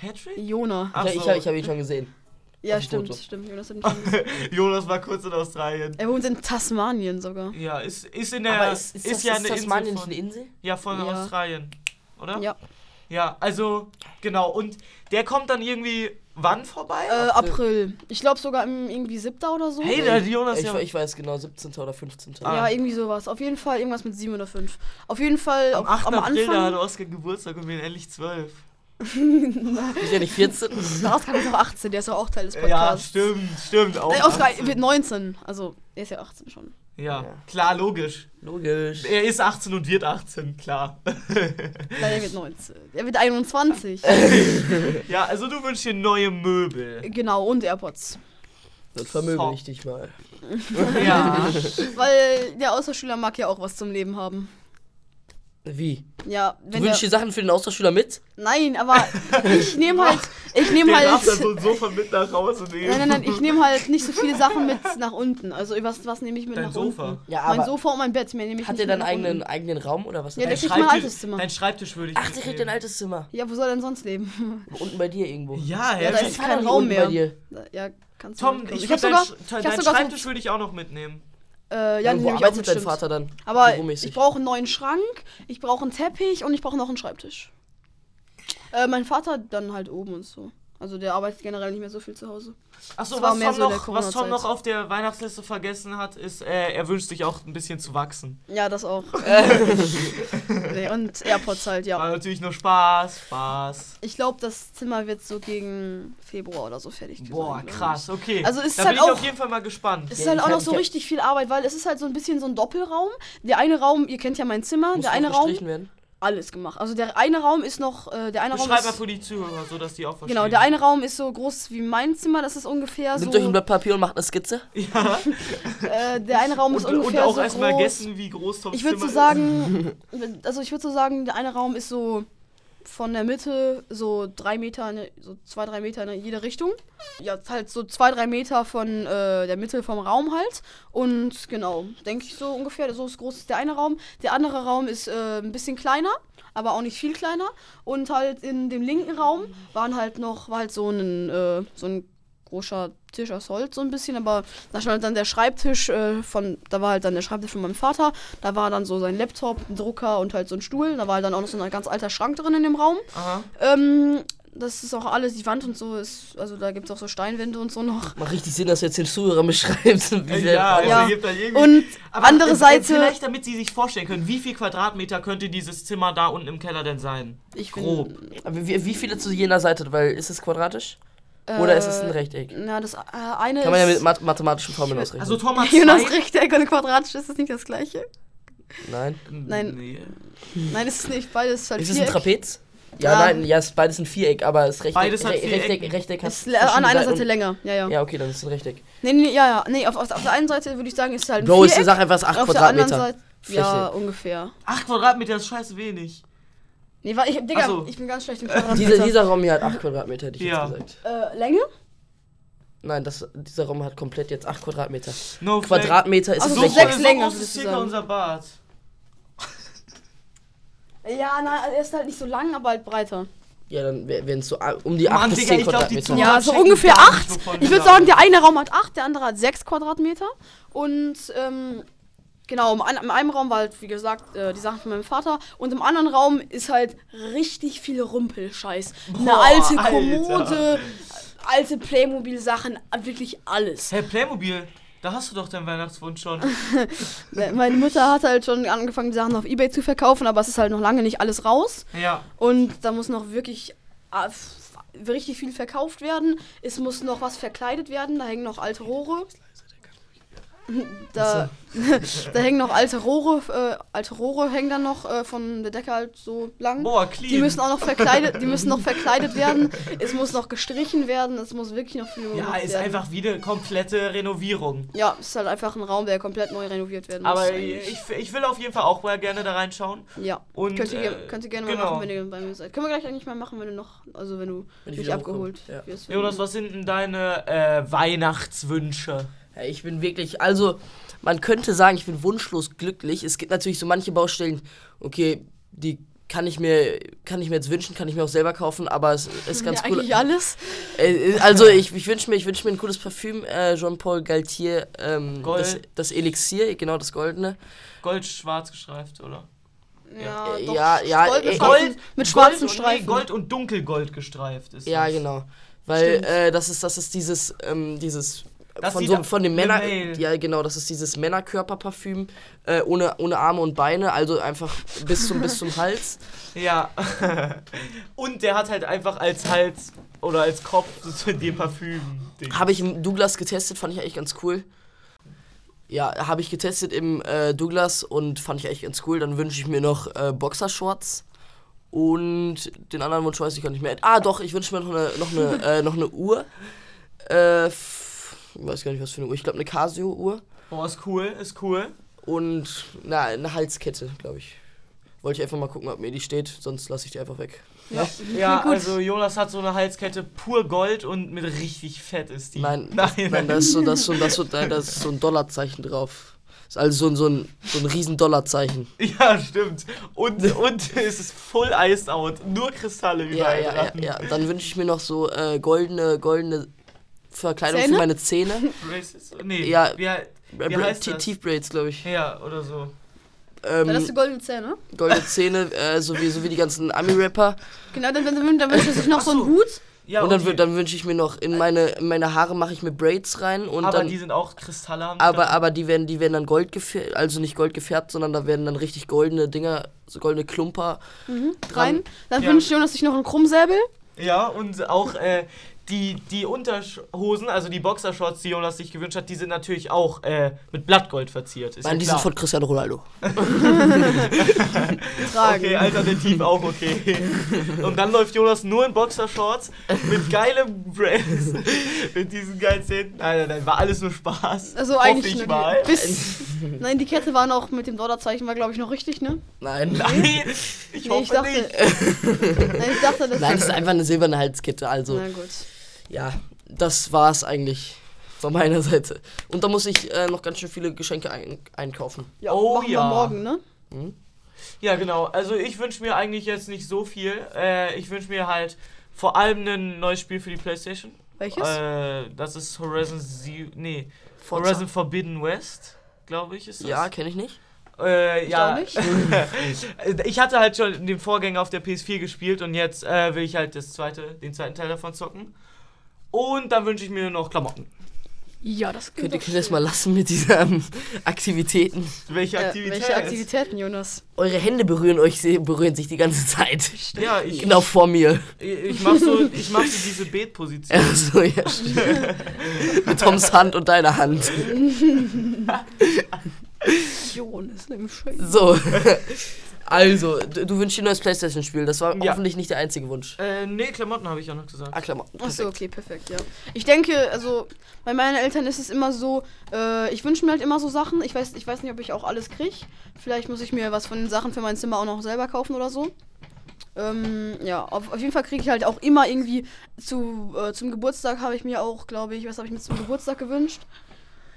Patrick? Jona. Ach ich ich so. habe ich hab ihn schon gesehen. Ja, stimmt, Foto. stimmt. Jonas hat ihn schon gesehen. Jonas war kurz in Australien. er wohnt in Tasmanien sogar. Ja, ist, ist in der. Aber ist, ist, das, ja ist eine Tasmanien Insel von, eine Insel? Ja, von Ja. Australien. Oder? Ja. Ja, also, genau. Und der kommt dann irgendwie wann vorbei? Äh, April. Ich glaube sogar im irgendwie siebter oder so. hey, der Jonas Ich, ja. ich weiß genau, 17. oder 15. Ah. Ja, irgendwie sowas. Auf jeden Fall irgendwas mit sieben oder fünf. Auf jeden Fall Am auf, 8. am April, da hat Anfang. Oskar Geburtstag und wir sind endlich 12. Ist ja nicht 14? Der Oskar ist auch 18, der ist auch, auch Teil des Ja, Podcasts. stimmt, stimmt. Auch Der Oskar 18. wird 19. Also, er ist ja 18 schon. Ja, Ja. klar, logisch. Logisch. Er ist 18 und wird 18, klar. Nein, er wird 19. Er wird 21. ja, also du wünschst dir neue Möbel. genau, und AirPods. Dann vermöbel So. ich dich mal. Ja. Weil der Austauschschüler mag ja auch was zum Leben haben. Wie? Ja, Du wenn wünschst der, dir Sachen für den Austauschschüler mit? Nein, aber ich nehme halt. Ich nehme halt. dann so ein Sofa mit nach Hause nehmen. Nein, nein, nein, ich nehme halt nicht so viele Sachen mit nach unten. Also was, was nehme ich mit Dein nach Sofa. unten? Ja, mein Sofa und mein Bett, mehr nehme ich hat der dann mit nach eigenen, unten. eigenen Raum oder was? Ja, der kriegt mein altes Zimmer. Dein Schreibtisch würde ich Ach, der kriegt dein altes Zimmer. Ja, wo soll er denn sonst leben? Unten bei dir irgendwo. Ja, Ja, ja. da ist kein Raum mehr. Bei dir. Ja, kannst du Tom, ich, ich hab würde sogar, dein, ich hab dein sogar so, Schreibtisch würde ich auch noch mitnehmen. Äh, ja, den wo arbeitet dein. Vater dann? Aber ich brauche einen neuen Schrank, ich brauche einen Teppich und ich brauche noch einen Schreibtisch. Äh, mein Vater dann halt oben und so. Also der arbeitet generell nicht mehr so viel zu Hause. Achso, was, Tom so noch, was Tom noch auf der Weihnachtsliste vergessen hat, ist, äh, er wünscht sich auch ein bisschen zu wachsen. Ja, das auch. nee, und AirPods halt, ja. War natürlich nur Spaß, Spaß. Ich glaube, das Zimmer wird so gegen Februar oder so fertig sein, Boah, ich. krass, okay. Also ist da halt bin ich auch- auf jeden Fall mal gespannt. Es ist Ja, halt ich auch noch so ich richtig viel Arbeit, weil es ist halt so ein bisschen so ein Doppelraum. Der eine Raum, ihr kennt ja mein Zimmer, Muss der eine Raum, werden. Alles gemacht. Also der eine Raum ist noch, äh, der eine Raum Beschreib mal ist, für die Zuhörer, so dass die auch verstehen. genau, der eine Raum ist so groß wie mein Zimmer, das ist ungefähr Nehmt euch ein so, Blatt Papier und macht eine Skizze. Ja, äh, der eine Raum ist und, und ungefähr auch so erstmal groß. gessen, wie groß Toms Ich würde Zimmer so sagen, also ich würde so sagen, der eine Raum ist so von der Mitte so drei Meter, in, so zwei, drei Meter in jede Richtung. Ja, halt so zwei, drei Meter von äh, der Mitte vom Raum halt. Und genau, denke ich so ungefähr, so groß ist der eine Raum. Der andere Raum ist äh, ein bisschen kleiner, aber auch nicht viel kleiner. Und halt in dem linken Raum waren halt noch, war halt so ein, äh, so ein großer Tisch aus Holz so ein bisschen, aber da stand dann der Schreibtisch äh, von, da war halt dann der Schreibtisch von meinem Vater, da war dann so sein Laptop, ein Drucker und halt so ein Stuhl, da war halt dann auch noch so ein ganz alter Schrank drin in dem Raum. Aha. Ähm, das ist auch alles, die Wand und so ist, also da gibt es auch so Steinwände und so noch. Macht richtig Sinn, dass du jetzt den Zuhörer beschreibst. Wie Äh, Ja, also Ja. gibt da irgendwie. Und Aber, andere äh, Seite, Vielleicht, damit Sie sich vorstellen können, wie viel Quadratmeter könnte dieses Zimmer da unten im Keller denn sein? ich bin, grob. Aber wie, wie viele zu jener Seite? Weil ist es quadratisch? Oder ist es ein Rechteck? Na, das äh, eine Kann man ja mit math mathematischen Formeln ausrechnen. Also Thomas Jonas zwei- Rechteck und quadratisch ist das nicht das gleiche? Nein. Nein. Nee. Nein, ist es nicht. Beides ist halt Ist es ein Viereck. Trapez? Ja, Ja. nein, ja, es ist beides ein Viereck, aber das Rechteck, Beides hat Re vier Rechteck, Ecken. Rechteck hat Ist le- an verschiedene einer Seiten Seite länger. Ja, ja. und- Ja, okay, dann ist es ein Rechteck. Nee, nee, ja, ja. Nee, auf, auf, auf der einen Seite würde ich sagen, ist es halt ein Bro, ist Viereck. die Sache einfach es ist 8 auf der anderen Quadratmeter. Seite. Ja, Fläche. ungefähr. 8 Quadratmeter ist scheiße wenig. Nee, war ich, Digga, Ach so. ich bin ganz schlecht im Dieser, Quadratmeter. dieser Raum hier hat 8 Quadratmeter, hätte ich Ja. jetzt gesagt. äh, Länge? Nein, das, dieser Raum hat komplett jetzt 8 Quadratmeter. No flag. Quadratmeter ist Also So, so Fläche. sechs so Längen, groß würdest ist du circa sagen. unser Bad. Ja, nein, er ist halt nicht so lang, aber halt breiter. Ja, dann wären es so ah, um die 8 Mann, bis Digga, 10 ich glaub, die Quadratmeter. Zuhörer Ja, so checken ungefähr gar acht. nicht, wovon Ich wir würde sagen. sagen, der eine Raum hat 8, der andere hat 6 Quadratmeter. Und ähm, genau, im, ein- im einen Raum war halt, wie gesagt, äh, die Sachen von meinem Vater. Und im anderen Raum ist halt richtig viel Rumpelscheiß. Eine Boah, alte Alter. Kommode, alte Playmobil-Sachen, wirklich alles. Hey, Playmobil, da hast du doch deinen Weihnachtswunsch schon. Meine Mutter hat halt schon angefangen, die Sachen auf Ebay zu verkaufen, aber es ist halt noch lange nicht alles raus. ja. Und da muss noch wirklich ah, richtig viel verkauft werden. Es muss noch was verkleidet werden. Da hängen noch alte Rohre. Da, da hängen noch alte Rohre, äh, alte Rohre hängen dann noch äh, von der Decke halt so lang. Boah, clean. Die müssen auch noch verkleidet, die müssen noch verkleidet werden. Es muss noch gestrichen werden. Es muss wirklich noch viel ja, ist werden. einfach wieder eine komplette Renovierung. Ja, es ist halt einfach ein Raum, der komplett neu renoviert werden muss. Aber ich, ich will auf jeden Fall auch mal gerne da reinschauen. ja. Und, Könnt ihr, äh, könnt ihr gerne genau. mal machen, wenn ihr bei mir seid. Können wir gleich eigentlich mal machen, wenn du noch, also wenn du Wenn ich mich wieder abgeholt hochkomme, ja. wirst. Jonas, was sind denn deine äh, Weihnachtswünsche? Ja, ich bin wirklich, also man könnte sagen, ich bin wunschlos glücklich. Es gibt natürlich so manche Baustellen, okay, die kann ich mir, kann ich mir jetzt wünschen, kann ich mir auch selber kaufen, aber es ist ganz ja, cool. eigentlich alles. Äh, also ich, ich wünsche mir, ich wünsche mir ein cooles Parfüm, äh, Jean-Paul Galtier, ähm, Gold. das, das Elixier, genau das goldene. Gold-schwarz gestreift, oder? Ja, Äh, doch, ja, ja, Gold mit äh, schwarzen, Gold- mit schwarzen Gold und, Streifen. Nee, Gold und dunkelgold gestreift ist Ja, das. genau. Weil äh, das ist, das ist dieses, ähm, dieses Das von so von dem Männer, Mail. ja genau, das ist dieses Männerkörperparfüm äh, ohne, ohne Arme und Beine, also einfach bis zum bis zum Hals. Ja. und der hat halt einfach als Hals oder als Kopf so den Parfüm. Habe ich im Douglas getestet, fand ich eigentlich ganz cool. Ja, habe ich getestet im äh, Douglas und fand ich eigentlich ganz cool. Dann wünsche ich mir noch äh, Boxershorts und den anderen Wunsch weiß ich gar nicht mehr. Ah, doch, ich wünsche mir noch eine, noch eine, äh, noch eine Uhr. Äh, ich weiß gar nicht, was für eine Uhr. Ich glaube, eine Casio-Uhr. Boah, ist cool, ist cool. Und na, eine Halskette, glaube ich. Wollte ich einfach mal gucken, ob mir die steht, sonst lasse ich die einfach weg. Ja, Ja, also Jonas hat so eine Halskette pur Gold und mit richtig fett ist die. Nein, nein, Nein, da ist so, da ist so, da ist so, da ist so ein Dollarzeichen drauf. Ist also so ein, so ein, so ein riesen Dollarzeichen. Ja, stimmt. Und, und es ist full iced out. Nur Kristalle Ja, überall ja, ja, dran. ja. Dann wünsche ich mir noch so äh, goldene, goldene Verkleidung Zähne? für meine Zähne. Braces? Nee, Ja, wie, Wie heißt das? Teeth Braids, glaube ich. ja, oder so. Dann hast Ähm, du goldene Zähne. goldene Zähne, äh, so, wie, so wie die ganzen Ami-Rapper. Genau, dann, dann, dann wünscht er sich noch so einen. Hut. Ja, und dann, okay. dann wünsche ich mir noch, in meine, in meine Haare mache ich mir Braids rein und aber dann. die sind auch die aber, aber die werden, die werden dann gold gefärbt, also nicht gold gefärbt, sondern da werden dann richtig goldene Dinger, so goldene Klumper. Rein. Dann Ja. wünscht Jonas sich noch einen Krummsäbel. Ja, und auch äh, die, die Unterhosen, also die Boxershorts, die Jonas sich gewünscht hat, die sind natürlich auch äh, mit Blattgold verziert. Ist Nein, ja die sind von Cristiano Ronaldo. Okay, alternativ auch okay. Und dann läuft Jonas nur in Boxershorts mit geilem Brace, mit diesen geilen Zähnen. Nein, nein, nein, war alles nur Spaß. Also Hoffe eigentlich ich nur mal. bis. Nein, die Kette war noch mit dem Dollarzeichen, war glaube ich noch richtig, ne? Nein. Nein, ich Nee, hoffe ich dachte. nicht. Nein, ich dachte, das Nein, das ist einfach eine silberne Halskette, also. Na gut. Ja, das war's eigentlich von meiner Seite. Und da muss ich äh, noch ganz schön viele Geschenke ein einkaufen. Ja, Oh machen ja. wir morgen, ne? Ja, genau. Also ich wünsche mir eigentlich jetzt nicht so viel. Äh, ich wünsche mir halt vor allem ein neues Spiel für die Playstation. Welches? Äh, das ist Horizon Zero. Nee, Forza. Horizon Forbidden West, glaube ich, ist das. Ja, kenne ich nicht. Äh, Ich ja. nicht. ich hatte halt schon den Vorgänger auf der PS4 gespielt und jetzt äh, will ich halt das zweite, den zweiten Teil davon zocken. Und dann wünsche ich mir noch Klamotten. Ja, das doch könnt ihr das mal lassen mit diesen Aktivitäten? Welche Äh, Aktivität? welche Aktivitäten, Jonas? Eure Hände berühren euch, berühren sich die ganze Zeit. Ja, ich, Genau vor mir. ich, ich mach so, ich mach so diese Beetposition. Also, ja, stimmt. mit Toms Hand und deiner Hand. Jonas, nimm schön. So. Also, du, du wünschst dir ein neues Playstation-Spiel. Das war Ja. hoffentlich nicht der einzige Wunsch. Äh, nee, Klamotten habe ich ja noch gesagt. Ah, Klamotten. Achso, perfekt. okay, perfekt, ja. Ich denke, also bei meinen Eltern ist es immer so, äh, ich wünsche mir halt immer so Sachen. Ich weiß, ich weiß nicht, ob ich auch alles kriege. Vielleicht muss ich mir was von den Sachen für mein Zimmer auch noch selber kaufen oder so. Ähm, ja, auf, auf jeden Fall kriege ich halt auch immer irgendwie zu, äh, zum Geburtstag habe ich mir auch, glaube ich, was habe ich mir zum Geburtstag gewünscht?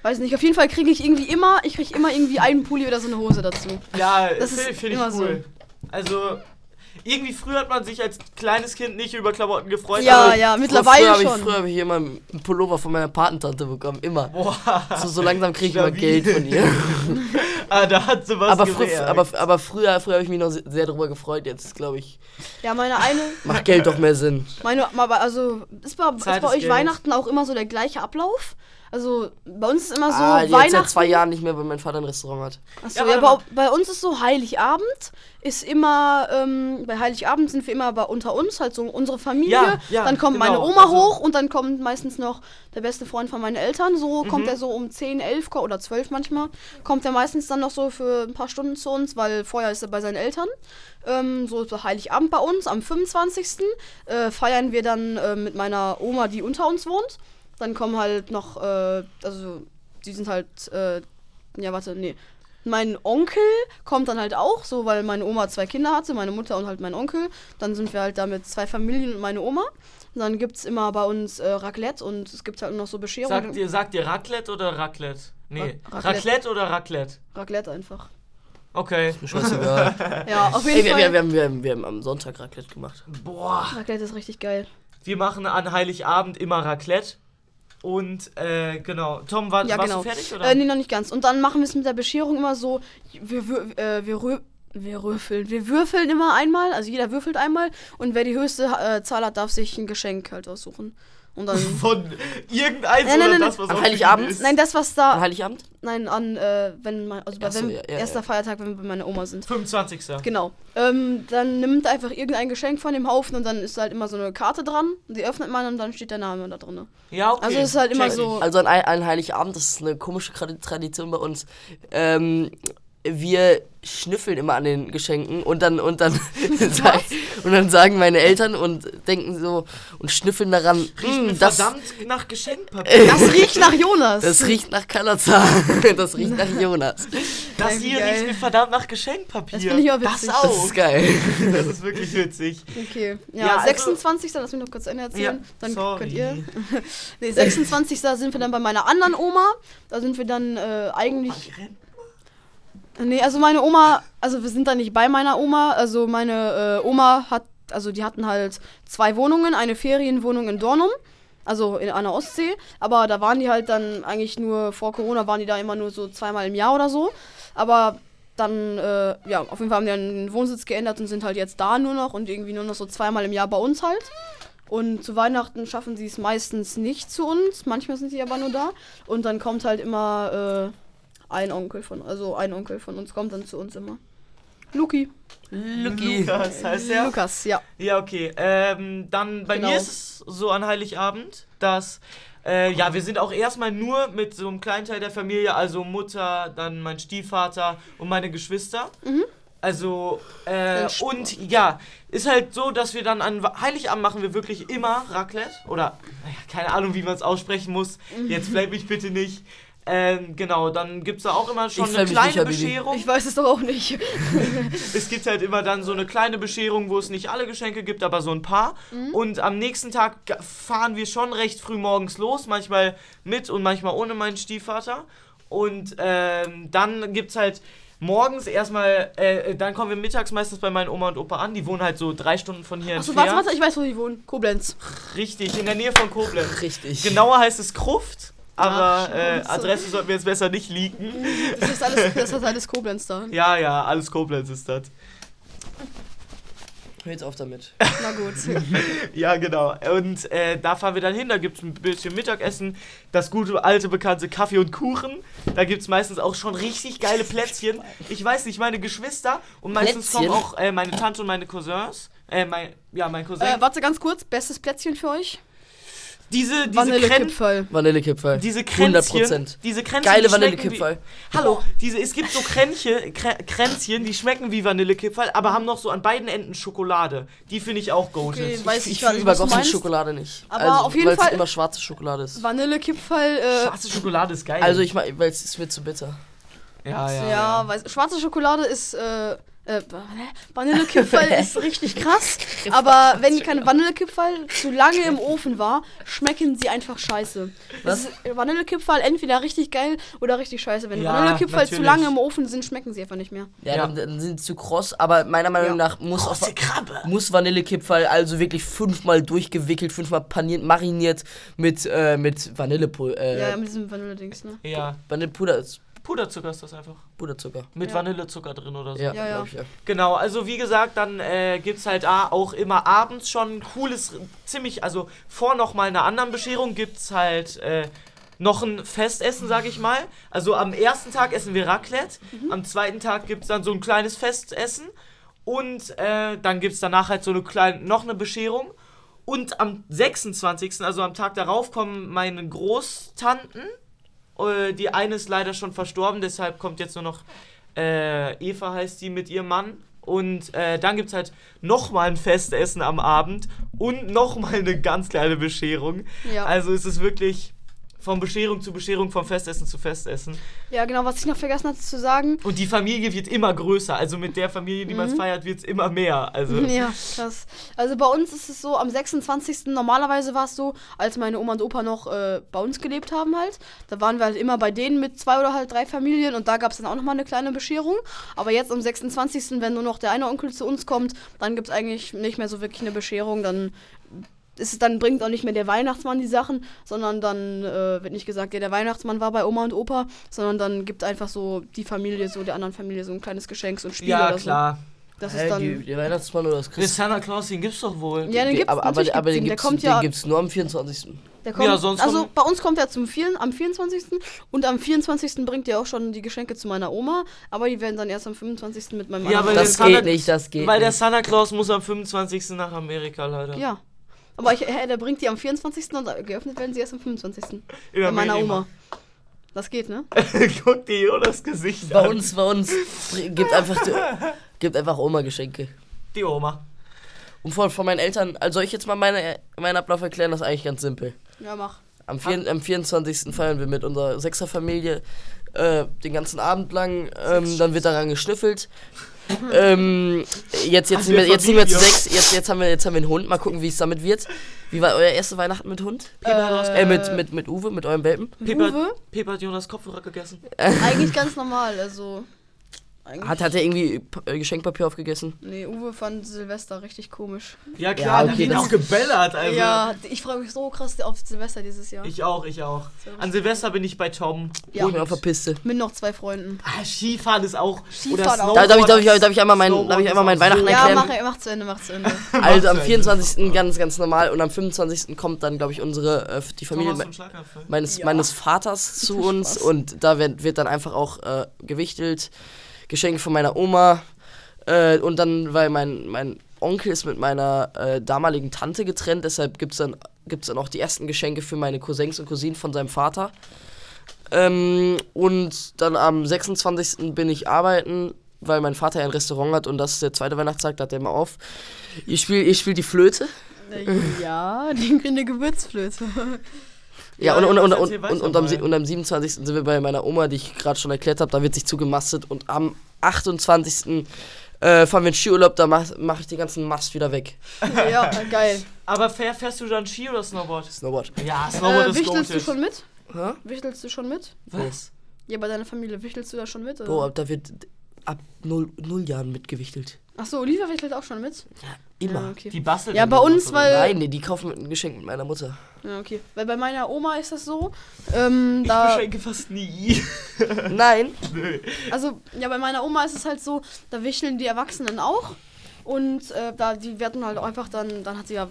Weiß nicht, auf jeden Fall kriege ich irgendwie immer, ich kriege immer irgendwie einen Pulli oder so eine Hose dazu. Ja, Das finde find ich immer so. cool. Also, irgendwie früher hat man sich als kleines Kind nicht über Klamotten gefreut. Ja, aber- ja, Früher mittlerweile habe ich, schon. früher hab ich immer einen Pullover von meiner Patentante bekommen. Immer. Boah, So, so langsam kriege ich immer. Geld von ihr. ah, da hat sie was aber, frü aber, aber früher, früher habe ich mich noch se- sehr darüber gefreut. Jetzt, glaube ich, Ja, meine eine, macht Geld doch mehr Sinn. Meine, aber also ist bei, ist bei euch Geld. Weihnachten auch immer so der gleiche Ablauf? Also bei uns ist immer so ah, jetzt seit Weihnachten. zwei Jahren nicht mehr, weil mein Vater ein Restaurant hat. Achso, Ja, ja, warte bei, uns ist so Heiligabend ist immer ähm, bei Heiligabend sind wir immer bei unter uns halt so unsere Familie. Ja, ja, dann kommt meine genau, Oma also- hoch und dann kommt meistens noch der beste Freund von meinen Eltern. So Mhm. kommt er so um 10, 11 ko- oder 12 manchmal. Kommt er meistens dann noch so für ein paar Stunden zu uns, weil vorher ist er bei seinen Eltern. Ähm, so ist Heiligabend bei uns. Am 25. Äh, feiern wir dann äh, mit meiner Oma, die unter uns wohnt. Dann kommen halt noch, äh, also die sind halt, äh, ja warte, nee. Mein Onkel kommt dann halt auch, so weil meine Oma zwei Kinder hatte, meine Mutter und halt mein Onkel. Dann sind wir halt da mit zwei Familien und meine Oma. Und dann gibt es immer bei uns äh, Raclette und es gibt halt noch so Bescherungen. Sagt ihr, sagt ihr Raclette oder Raclette? Nee. Ra- Raclette. Raclette. oder Raclette? Raclette einfach. Okay. Mir scheißegal. Ja, auf jeden Ey, wir, Fall. wir, wir, haben, wir, haben, wir haben am Sonntag Raclette gemacht. Boah. Raclette ist richtig geil. Wir machen an Heiligabend immer Raclette. Und, äh, genau. Tom, war, Ja, warst genau. du fertig, oder? Äh, nee, noch nicht ganz. Und dann machen wir es mit der Bescherung immer so, wir, wür- äh, wir, rü wir würfeln. Wir würfeln immer einmal, also jeder würfelt einmal und wer die höchste äh, Zahl hat, darf sich ein Geschenk halt aussuchen. Und dann. Von irgendeins Nein, nein, oder nein, das, was Am Heiligabend? ist. Nein, das, was An da. Heiligabend? Nein, an, äh, wenn man. Also bei Ach so, wenn, ja, ja, erster ja. Feiertag, wenn wir bei meiner Oma sind. 25. Genau. Ähm, dann nimmt einfach irgendein Geschenk von dem Haufen und dann ist halt immer so eine Karte dran. Die öffnet man und dann steht der Name da drin. Ja, okay. Also es ist halt immer Check so-. Also an, an Heiligabend, das ist eine komische Tra- Tradition bei uns. Ähm, wir schnüffeln immer an den Geschenken und dann und dann sag, und dann sagen meine Eltern und denken so und schnüffeln daran. Riecht "Hm, mir das, verdammt nach Geschenkpapier. Das riecht nach Jonas. das riecht nach Kalazar. Das riecht nach Jonas. Das hier geil. riecht mir verdammt nach Geschenkpapier. Das finde ich auch Das auch. Das ist geil. Das ist wirklich witzig. Okay. Ja, Ja, also- 26. Lass mich noch kurz Ende erzählen. Ja, dann sorry. könnt ihr. nee, 26. sind wir dann bei meiner anderen Oma. Da sind wir dann äh, eigentlich. Nee, also meine Oma, also wir sind da nicht bei meiner Oma. Also meine äh, Oma hat, also die hatten halt zwei Wohnungen, eine Ferienwohnung in Dornum, also in einer Ostsee. Aber da waren die halt dann eigentlich nur, vor Corona waren die da immer nur so zweimal im Jahr oder so. Aber dann, äh, ja, auf jeden Fall haben die den Wohnsitz geändert und sind halt jetzt da nur noch und irgendwie nur noch so zweimal im Jahr bei uns halt. Und zu Weihnachten schaffen sie es meistens nicht zu uns. Manchmal sind sie aber nur da. Und dann kommt halt immer äh, ein Onkel von, also ein Onkel von uns kommt dann zu uns immer. Luki. Lucky. Lukas heißt er. Lukas, ja. Ja, okay. Ähm, dann bei Genau. mir ist es so an Heiligabend, dass äh, ja, wir sind auch erstmal nur mit so einem kleinen Teil der Familie, also Mutter, dann mein Stiefvater und meine Geschwister. Also, äh, und ja, ist halt so, dass wir dann an Heiligabend machen wir wirklich immer Raclette. Oder, naja, keine Ahnung, wie man es aussprechen muss. Jetzt fällt mich bitte nicht. Ähm, genau, dann gibt es da auch immer schon Ich eine kleine. Bescherung. Ich weiß es doch auch nicht. Es gibt halt immer dann so eine kleine Bescherung, wo es nicht alle Geschenke gibt, aber so ein paar. Und am nächsten Tag fahren wir schon recht früh morgens los, manchmal mit und manchmal ohne meinen Stiefvater. Und ähm, dann gibt's halt morgens erstmal, äh, dann kommen wir mittags meistens bei meinen Oma und Opa an. Die wohnen halt so drei Stunden von hier Achso, entfernt. warte, warte, ich weiß, wo die wohnen. Koblenz. Richtig, in der Nähe von Koblenz. Richtig. Genauer heißt es Kruft, aber äh. Adresse sollten wir jetzt besser nicht leaken. Das ist alles, das ist alles Koblenz da. Ja, ja, alles Koblenz ist das. Hör jetzt auf damit. Na gut. Ja, genau. Und äh, da fahren wir dann hin. Da gibt es ein bisschen Mittagessen. Das gute, alte, bekannte Kaffee und Kuchen. Da gibt es meistens auch schon richtig geile Plätzchen. Ich weiß nicht, meine Geschwister und meistens Plätzchen? kommen auch äh, meine Tante und meine Cousins. Äh, mein, ja, mein Cousin. äh, warte ganz kurz. Bestes Plätzchen für euch? Diese, diese, Vanillekipferl. Vanillekipferl. diese Kränzchen. 100%. Diese Kränzchen. Geile die Vanillekipferl. Wie, hallo, diese, es gibt so Kränche, Krä, Kränzchen, die schmecken wie Vanillekipferl, aber haben noch so an beiden Enden Schokolade. Die finde ich auch goated. Okay, weiß Ich ich fühle nicht, was du übergossene meinst. Schokolade nicht. Aber also, auf jeden Fall- immer schwarze Schokolade ist. Vanillekipferl, äh, Schwarze Schokolade ist geil. Also ich meine, weil es ist mir zu bitter. ja, ja, ja, Weiß, schwarze Schokolade ist, äh, äh, Vanillekipferl ist richtig krass. Aber wenn keine Vanillekipferl zu lange im Ofen war, schmecken sie einfach scheiße. Was? Ist- Vanillekipferl entweder richtig geil oder richtig scheiße. Wenn Ja, Vanillekipferl zu lange im Ofen sind, schmecken sie einfach nicht mehr. Ja, Ja. Dann, dann sind sie zu kross, aber meiner Meinung Ja. nach muss, Krabbe. muss Vanillekipferl also wirklich fünfmal durchgewickelt, fünfmal paniert, mariniert mit, äh, mit Vanillepulver. Äh, Ja, mit diesem Vanille-Dings, ne? Ja, Vanillepuder ist Puderzucker ist das einfach. Puderzucker. Mit Ja. Vanillezucker drin oder so. Ja, Ja, ja. ich, ja. Genau, also wie gesagt, dann äh, gibt es halt ah, auch immer abends schon ein cooles, ziemlich, also vor nochmal einer anderen Bescherung gibt es halt äh, noch ein Festessen, sag ich mal. Also am ersten Tag essen wir Raclette, am zweiten Tag gibt es dann so ein kleines Festessen und äh, dann gibt es danach halt so eine kleine, noch eine Bescherung. Und am 26., also am Tag darauf, kommen meine Großtanten. Äh, die eine ist leider schon verstorben, deshalb kommt jetzt nur noch äh, Eva heißt die mit ihrem Mann. Und äh, dann gibt es halt nochmal ein Festessen am Abend und nochmal eine ganz kleine Bescherung. Ja. Also es ist wirklich von Bescherung zu Bescherung, vom Festessen zu Festessen. Ja, genau, was ich noch vergessen hatte zu sagen. Und die Familie wird immer größer. Also mit der Familie, die man Mhm. feiert, wird es immer mehr. Also Ja, krass. Also bei uns ist es so, am 26. normalerweise war es so, als meine Oma und Opa noch äh, bei uns gelebt haben halt. Da waren wir halt immer bei denen mit zwei oder halt drei Familien und da gab es dann auch nochmal eine kleine Bescherung. Aber jetzt am 26., wenn nur noch der eine Onkel zu uns kommt, dann gibt es eigentlich nicht mehr so wirklich eine Bescherung. Dann ist es dann bringt auch nicht mehr der Weihnachtsmann die Sachen, sondern dann äh, wird nicht gesagt, ja, der Weihnachtsmann war bei Oma und Opa, sondern dann gibt einfach so die Familie, so der anderen Familie so ein kleines Geschenk, so ein Spiel ja oder klar. so. Das Hä, ist dann. die, der Weihnachtsmann oder das Der Christ Santa Claus, den gibt's doch wohl. Ja, den gibt's aber, aber, natürlich aber gibt's den, den. Der gibt's, kommt den gibt's nur am 24. der kommt, Ja, sonst also bei uns kommt er zum vielen, am 24. und am 24. bringt er auch schon die Geschenke zu meiner Oma, aber die werden dann erst am 25. mit meinem Ja, weil Das der geht Santa- nicht, das geht Weil der nicht. Santa Claus muss am 25. nach Amerika leider. Ja. Aber ich, äh, der bringt die am 24. und geöffnet werden sie erst am 25. In Bei meiner. Oma. Das geht, ne? Guck dir Jonas Gesicht Bei an. uns, bei uns gibt einfach, gibt einfach Oma Geschenke. Die Oma. Und von, von meinen Eltern, also soll ich jetzt mal meine, meinen Ablauf erklären, das ist eigentlich ganz simpel. Ja, mach. Am, vier, am 24. feiern wir mit unserer Sechserfamilie äh, den ganzen Abend lang. Ähm, dann wird daran geschnüffelt. Ähm, jetzt jetzt, An sind wir, der jetzt sind wir zu sechs. Jetzt, jetzt, haben wir, jetzt haben wir einen Hund. Mal gucken, wie es damit wird. Wie war euer erste Weihnachten mit Hund? Äh, mit, mit, mit Uwe, mit eurem Welpen? Pepa, Uwe? Pepa hat Jonas Kopfhörer gegessen. Eigentlich ganz normal, also. Eigentlich. Hat, hat er irgendwie P- äh, Geschenkpapier aufgegessen? Nee, Uwe fand Silvester richtig komisch. Ja klar, Ja, okay, wird das- auch gebellert. Also. ja, ich freue mich so krass auf Silvester dieses Jahr. Ich auch, ich auch. An Silvester bin ich bei Tom. ja, Ich bin auf der Piste. mit noch zwei Freunden. Ah, Skifahren ist auch. Skifahren auch. Da, darf, ich, darf, ich, darf ich einmal mein, Snowboard darf ich einmal Weihnachten. Ja, erklären? mach, mach zu Ende, mach zu Ende. Also am Mach zu 24. ganz, ganz normal und am 25. kommt dann, glaube ich, unsere, äh, die Familie me meines, Ja. meines Vaters zu uns und da wird, wird dann einfach auch äh, gewichtelt. Geschenke von meiner Oma äh, und dann, weil mein, mein Onkel ist mit meiner äh, damaligen Tante getrennt, deshalb gibt es dann, gibt's dann auch die ersten Geschenke für meine Cousins und Cousinen von seinem Vater. Ähm, und dann am 26. bin ich arbeiten, weil mein Vater ja ein Restaurant hat und das ist der zweite Weihnachtstag, da hat er immer auf. Ich spiele ich spiel die Flöte. ja, die eine Gewürzflöte. Ja, Ja, und, und, und, und, und, und, am, und am 27. sind wir bei meiner Oma, die ich gerade schon erklärt habe, da wird sich zugemastet und am 28. Äh, fahren wir in Skiurlaub, da mache mach ich den ganzen Mast wieder weg. ja, geil. Aber fähr, fährst du dann Ski oder Snowboard? Snowboard. Ja, Snowboard Äh, ist wichtelst du goated. schon mit? Hä? Wichtelst du schon mit? Was? Ja, bei deiner Familie wichtelst du da schon mit? Oder? Bro, ab- da wird ab null, null Jahren mitgewichtelt. Achso, Olivia wichtelt auch schon mit? Immer. Ja, okay. Die bastelt Ja, bei uns, weil- Nein, nee, die kaufen mit ein Geschenk mit meiner Mutter. Ja, okay. Weil bei meiner Oma ist das so. Ähm, Ich da, beschenke fast nie. Nein. Nö. also, ja, bei meiner Oma ist es halt so, da wichteln die Erwachsenen auch. Und äh, da, die werden halt einfach dann, dann hat sie ja,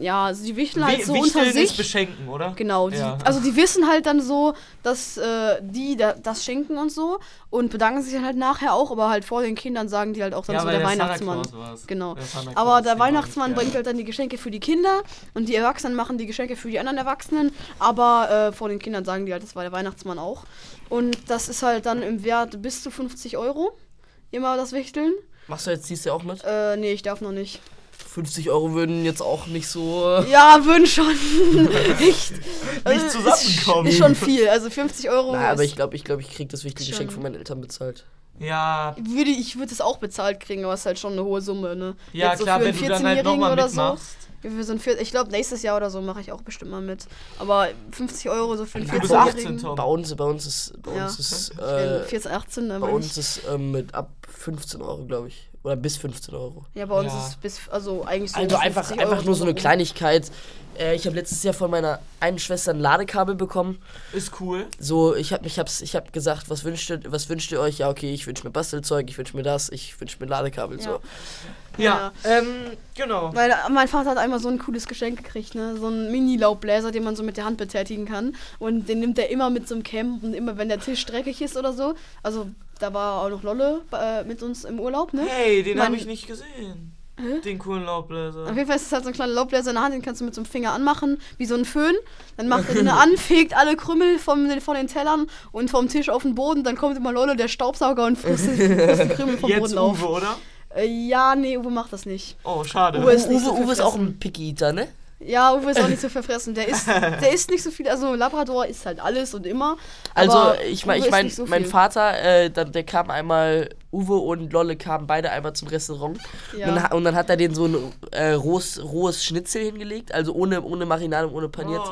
ja, also die wichteln halt so Wichteln unter ist sich. beschenken, oder? Genau, die, Ja. also die wissen halt dann so, dass äh, die da, das schenken und so und bedanken sich dann halt nachher auch, aber halt vor den Kindern sagen die halt auch dann so weil der, Santa Weihnachtsmann. Genau. Der Aber der Weihnachtsmann gerne. bringt halt dann die Geschenke für die Kinder und die Erwachsenen machen die Geschenke für die anderen Erwachsenen, aber äh, vor den Kindern sagen die halt, das war der Weihnachtsmann auch. Und das ist halt dann im Wert bis zu 50 Euro. Immer das Wichteln. Machst du jetzt dies Jahr auch mit? Äh, nee, ich darf noch nicht. 50 Euro würden jetzt auch nicht so. Ja, würden schon. Echt. Nicht Äh, zusammenkommen. Ist, schon viel. Also 50 Euro. Na, aber ich glaube, ich, glaub, ich krieg das wichtige. Geschenk von meinen Eltern bezahlt. Ja, würde, ich würde es auch bezahlt kriegen, aber es ist halt schon eine hohe Summe, ne? ja Jetzt so klar, für wenn einen du dann halt 14-Jährigen nochmal oder so. mitmachst. Ja, für so ein Vier- ich glaube, nächstes Jahr oder so mache ich auch bestimmt mal mit. Aber 50 Euro so für einen 18, 14-Jährigen. Tom. Bei uns, bei uns ist, bei Ja. uns ist, Äh, äh, 14, 18, bei uns nicht. ist ähm, mit ab 15 Euro, glaube ich. Oder bis 15 Euro. Ja, bei uns Ja. ist bis, also eigentlich so. Also einfach, 50 einfach Euro nur so eine. Kleinigkeit. Äh, ich habe letztes Jahr von meiner einen Schwester ein Ladekabel bekommen. Ist cool. So, ich habe ich hab's, ich hab gesagt, was wünscht, ihr, was wünscht ihr euch? Ja, okay, ich wünsche mir Bastelzeug, ich wünsche mir das, ich wünsche mir Ladekabel. So. Ja. Ja, ähm, genau. Weil äh, mein Vater hat einmal so ein cooles Geschenk gekriegt, ne? So einen Mini-Laubbläser, den man so mit der Hand betätigen kann. Und den nimmt er immer mit zum Camp und immer, wenn der Tisch dreckig ist oder so. Also, da war auch noch Lolle äh, mit uns im Urlaub, ne? Hey, den habe ich nicht gesehen. Hä? Den coolen Laubbläser. Auf jeden Fall ist es halt so ein kleiner Laubbläser in der Hand, den kannst du mit so einem Finger anmachen, wie so ein Föhn. Dann macht er den an, fegt alle Krümmel vom, von den Tellern und vom Tisch auf den Boden. Dann kommt immer Lolle, der Staubsauger, und frisst, frisst die Krümel vom Jetzt Boden auf. Uwe, oder? Äh, ja, nee, Uwe macht das nicht. Oh, schade. Uwe ist Uwe, so Uwe ist auch ein Picky Eater, ne? Ja, Uwe ist auch nicht so verfressen. Der isst, der isst nicht so viel. Also Labrador isst halt alles und immer. Also, ich meine, ich mein, so mein. Vater, äh, dann, der kam einmal, Uwe und Lolle kamen beide einmal zum Restaurant. Ja. Und, dann, und dann hat er den so ein äh, rohes, rohes Schnitzel hingelegt, also ohne, ohne Marinade, ohne paniert.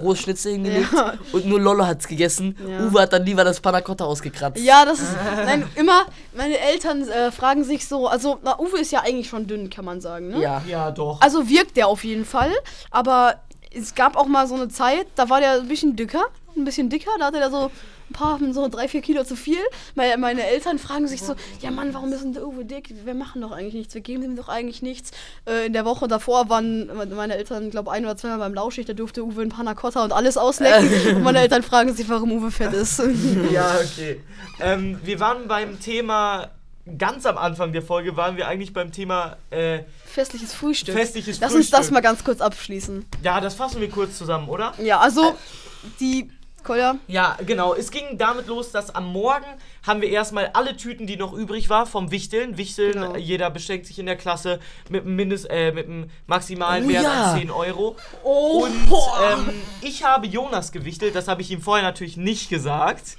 Rohes Schnitzel hingelegt. Ja. Und nur Lollo hat's gegessen. Ja. Uwe hat dann lieber das Panna Cotta ausgekratzt. Ja, das ist. Nein, immer, meine Eltern äh, fragen sich so, also, na, Uwe ist ja eigentlich schon dünn, kann man sagen, ne? Ja. Ja, doch. Also wirkt der auf jeden Fall, aber es gab auch mal so eine Zeit, da war der ein bisschen dicker, ein bisschen dicker, da hatte der so ein paar, so drei, vier Kilo zu viel. Meine, meine Eltern fragen sich so, ja Mann, warum ist denn der Uwe dick? Wir machen doch eigentlich nichts, wir geben ihm doch eigentlich nichts. Äh, in der Woche davor waren meine Eltern, glaube ein oder zweimal beim Lauschig, da durfte Uwe ein Panna Cotta und alles auslecken. und meine Eltern fragen sich, warum Uwe fett ist. Ja, okay. Ähm, wir waren beim Thema, ganz am Anfang der Folge waren wir eigentlich beim Thema, äh, Festliches Frühstück. Festliches Lass uns das Frühstück. mal ganz kurz abschließen. ja, das fassen wir kurz zusammen, oder? Ja, also die Kolja. Ja, genau. Es ging damit los, dass am Morgen haben wir erstmal alle Tüten, die noch übrig war, vom Wichteln. Wichteln, Genau. jeder beschenkt sich in der Klasse mit einem, Mindest, äh, mit einem maximalen Oh Wert ja. an 10 Euro. Oh, Und ähm, ich habe Jonas gewichtelt, das habe ich ihm vorher natürlich nicht gesagt.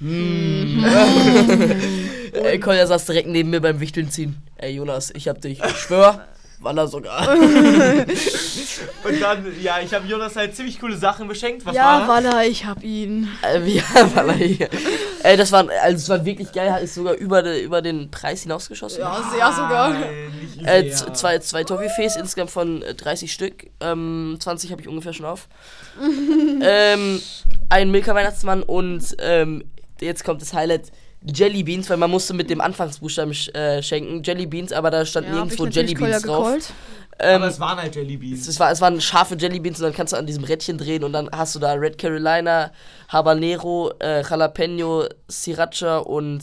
Ey, Kolja saß direkt neben mir beim Wichteln ziehen. Ey, Jonas, ich hab dich. Ich schwör, war er sogar. Und dann, ja, ich habe Jonas halt ziemlich coole Sachen beschenkt. Was ja, war das? Walla, ich hab ihn. äh, war er hier? Ey, das war, also es war wirklich geil, ist sogar über, de, über den Preis hinausgeschossen. Ja, sehr sogar. Äh, z- zwei, zwei Toffifees, insgesamt von äh, 30 Stück. Ähm, 20 habe ich ungefähr schon auf. ähm, ein Milka Weihnachtsmann und ähm, jetzt kommt das Highlight. Jelly Beans, weil man musste mit dem Anfangsbuchstaben sch äh, schenken. Jelly Beans, aber da stand Ja, nirgendwo Jelly Beans drauf. gecallt. Ähm, Aber es waren halt Jellybeans. es, war, es waren scharfe Jelly Beans und dann kannst du an diesem Rädchen drehen und dann hast du da Red Carolina, Habanero, äh, Jalapeno, Sriracha und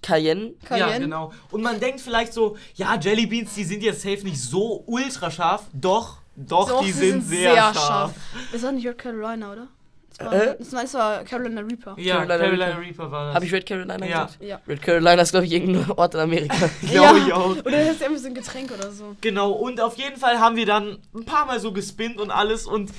Cayenne. Ja, Cayenne. genau. Und man denkt vielleicht so, ja, Jellybeans, die sind jetzt safe nicht so ultra scharf. Doch, doch, Doch, die sie sind, sehr, scharf. Das war nicht Red Carolina, oder? Das war, Äh? das war, das war Carolina Reaper. Ja, Carolina Carolina, Reaper. Reaper war das. Habe ich Red Carolina Ja. gesagt? Ja. Red Carolina ist, glaube ich, irgendein Ort in Amerika. Glaube ich auch. Oder das ist irgendwie so ein Getränk oder so. Genau, und auf jeden Fall haben wir dann ein paar Mal so gespinnt und alles und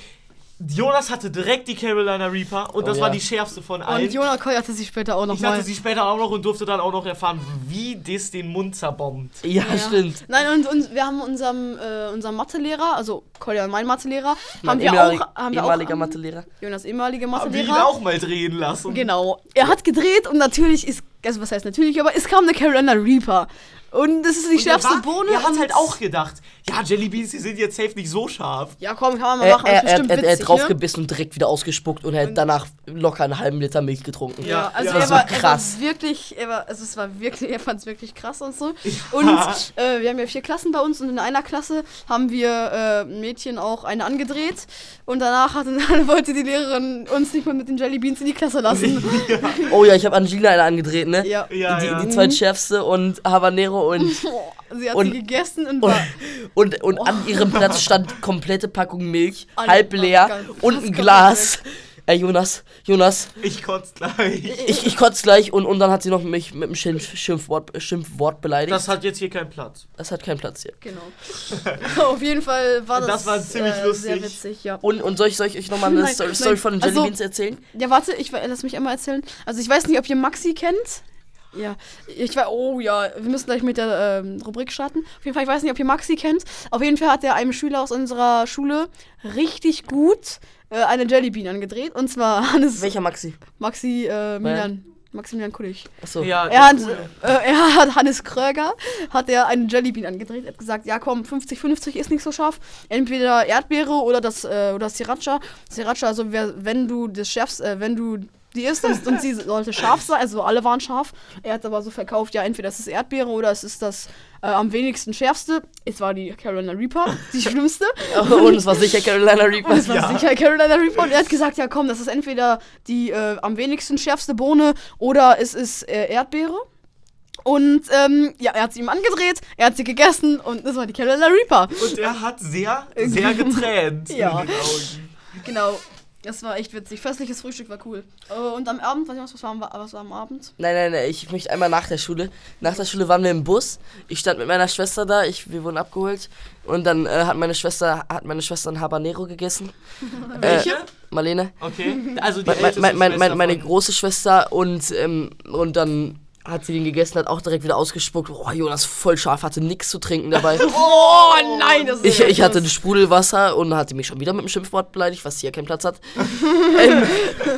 Jonas hatte direkt die Carolina Reaper und Oh das ja. war die schärfste von allen. Und Jonah Koy hatte sie später auch noch ich mal. hatte sie später auch noch und durfte dann auch noch erfahren, wie das den Mund zerbombt. ja, Ja. stimmt. Nein, und, und wir haben unserem, äh, unserem Mathelehrer, also Kolja, mein Mathelehrer, Mein haben wir auch, haben wir ehemaliger auch, Mathelehrer. Jonas ehemalige Haben wir ihn Mathelehrer. auch mal drehen lassen. Genau. Er hat gedreht und natürlich ist, also was heißt natürlich, aber es kam eine Carolina Reaper. Und das ist die Und er schärfste war- Bohne. Er hat halt auch gedacht, ja, Jellybeans, die sind jetzt safe nicht so scharf. Ja, komm, kann man mal Er, machen. er, er, bestimmt er, er witzig, hat drauf ne? gebissen und direkt wieder ausgespuckt und er hat danach locker einen halben Liter Milch getrunken. Ja, Ja, also ja. er, Das war, war er krass. war wirklich, er war, also es war wirklich, er fand es wirklich krass und so. Und äh, wir haben ja vier Klassen bei uns und in einer Klasse haben wir äh, Mädchen auch eine angedreht und danach hat, wollte die Lehrerin uns nicht mehr mit den Jellybeans in die Klasse lassen. Oh ja, ich habe Angelina eine angedreht, ne? ja. Ja, die, ja. die zweitschärfste und Habanero und, Sie hat Und- sie gegessen und, und, war und, und an ihrem Platz stand komplette Packung Milch, Alle halb leer und ein Glas. Ey, Jonas, Jonas, Ich kotze gleich. ich, ich kotze gleich und, und dann hat sie noch mich mit einem Schimpf, Schimpfwort, Schimpfwort beleidigt. Das hat jetzt hier keinen Platz. das hat keinen Platz hier. Genau. Auf jeden Fall war das, Das war ziemlich äh, lustig. sehr witzig, ja. Und, und soll, ich, soll ich euch nochmal eine Nein, Story, nein. Von den Also- Jellybeans erzählen? Ja, warte, ich lass mich einmal erzählen. Also ich weiß nicht, ob ihr Maxi kennt. Ja, ich weiß, oh ja, wir müssen gleich mit der ähm, Rubrik starten. Auf jeden Fall, ich weiß nicht, ob ihr Maxi kennt. Auf jeden Fall hat er einem Schüler aus unserer Schule richtig gut äh, eine Jellybean angedreht. Und zwar Hannes, Welcher Maxi? Maxi äh, Milan. Maximilian Kullig. Achso. Ja, Er hat, cool. äh, er hat Hannes Kröger, hat er einen Jellybean angedreht. Er hat gesagt, ja komm, 50-50 ist nicht so scharf. Entweder Erdbeere oder das äh, oder Sriracha. Sriracha, also wer, wenn du das schärfst, äh, wenn du die isst und, und sie sollte scharf sein, also alle waren scharf. Er hat aber so verkauft, ja entweder es ist Erdbeere oder es ist das äh, am wenigsten schärfste. Es war die Carolina Reaper, die schlimmste. Und es war sicher Carolina Reaper. Das war sicher Carolina Reaper. Und er hat gesagt, ja komm, das ist entweder die äh, am wenigsten schärfste Bohne oder es ist äh, Erdbeere. Und ähm, ja, er hat sie ihm angedreht, er hat sie gegessen und das war die Carolina Reaper. Und er hat sehr, sehr getränt Ja. in den Augen. Genau. Das war echt witzig. Festliches Frühstück war cool. Äh, und am Abend, weiß ich was, was war, am- was war am Abend? Nein, nein, nein, ich möchte einmal nach der Schule. Nach der Schule waren wir im Bus. Ich stand mit meiner Schwester da, ich, wir wurden abgeholt. Und dann äh, hat meine Schwester hat meine Schwester ein Habanero gegessen. Welche? Äh, Marlene. Okay. Also die Mein, älteste mein, mein, mein, Schwester meine von- große Schwester und, ähm, und dann hat sie den gegessen, hat auch direkt wieder ausgespuckt. Oh, Jonas, voll scharf, hatte nichts zu trinken dabei. Oh nein, das ist Ich, ich hatte ein. Sprudelwasser und hatte mich schon wieder mit dem Schimpfwort beleidigt, was hier keinen Platz hat. ähm,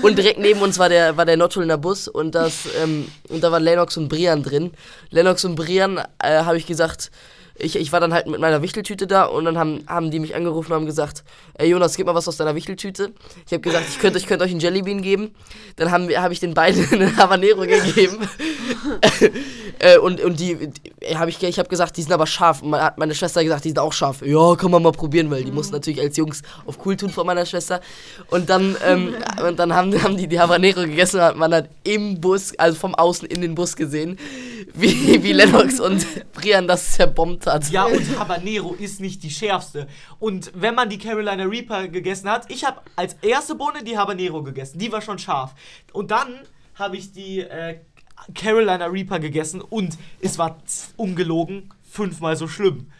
und direkt neben uns war der, war der Nordholender Bus und, das, ähm, und da waren Lennox und Brian drin. Lennox und Brian äh, habe ich gesagt, ich, ich war dann halt mit meiner Wichteltüte da und dann haben, haben die mich angerufen und haben gesagt, ey Jonas, gib mal was aus deiner Wichteltüte. Ich habe gesagt, ich könnte ich könnt euch einen Jellybean geben. Dann haben habe ich den beiden einen Habanero gegeben. äh, und, und die, die habe ich, ich habe gesagt, die sind aber scharf. Und meine, hat meine Schwester gesagt, die sind auch scharf. Ja, kann man mal probieren, weil die mussten natürlich als Jungs auf cool tun von meiner Schwester. Und dann, ähm, und dann haben, haben die die Habanero gegessen und man hat im Bus, also vom Außen in den Bus gesehen, wie, wie Lennox und Brian das zerbombt hat. Ja, und Habanero ist nicht die schärfste. Und wenn man die Carolina Reaper gegessen hat, ich habe als erste Bohne die Habanero gegessen. Die war schon scharf. Und dann habe ich die äh, Carolina Reaper gegessen und es war ungelogen fünfmal so schlimm.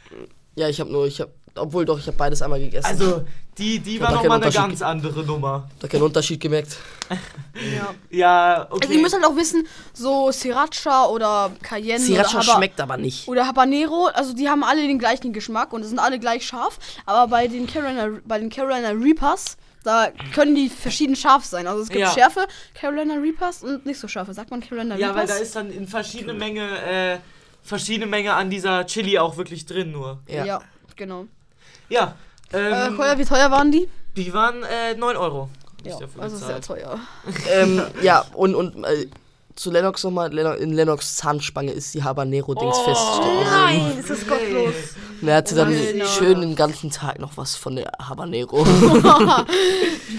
Ja, ich habe nur, ich habe, obwohl doch, ich habe beides einmal gegessen. Also, die, die war nochmal eine ganz andere Nummer. da keinen Unterschied gemerkt. Ja. Ja, okay. Also ihr müsst halt auch wissen, so Sriracha oder Cayenne Sriracha oder, Haba schmeckt aber nicht. oder Habanero, also die haben alle den gleichen Geschmack und sind alle gleich scharf. Aber bei den Carolina, bei den Carolina Reapers Da können die verschieden scharf sein. Also es gibt Ja. schärfe Carolina Reapers und nicht so scharfe. Sagt man Carolina Ja, weil Reapers? da ist dann in verschiedene Menge, äh, verschiedene Menge an dieser Chili auch wirklich drin nur. Ja. ja. genau. Ja. Ähm, Äh, Koya, wie teuer waren die? die waren äh, 9 Euro. Ja, dafür also sehr teuer. ähm, ja, und, und äh, zu Lennox nochmal, Lennox, in Lennox Zahnspange ist die Habanero-Dings Oh, feststecken. Nein, ist das gottlos. Und er hatte dann Nein. schön den ganzen Tag noch was von der Habanero.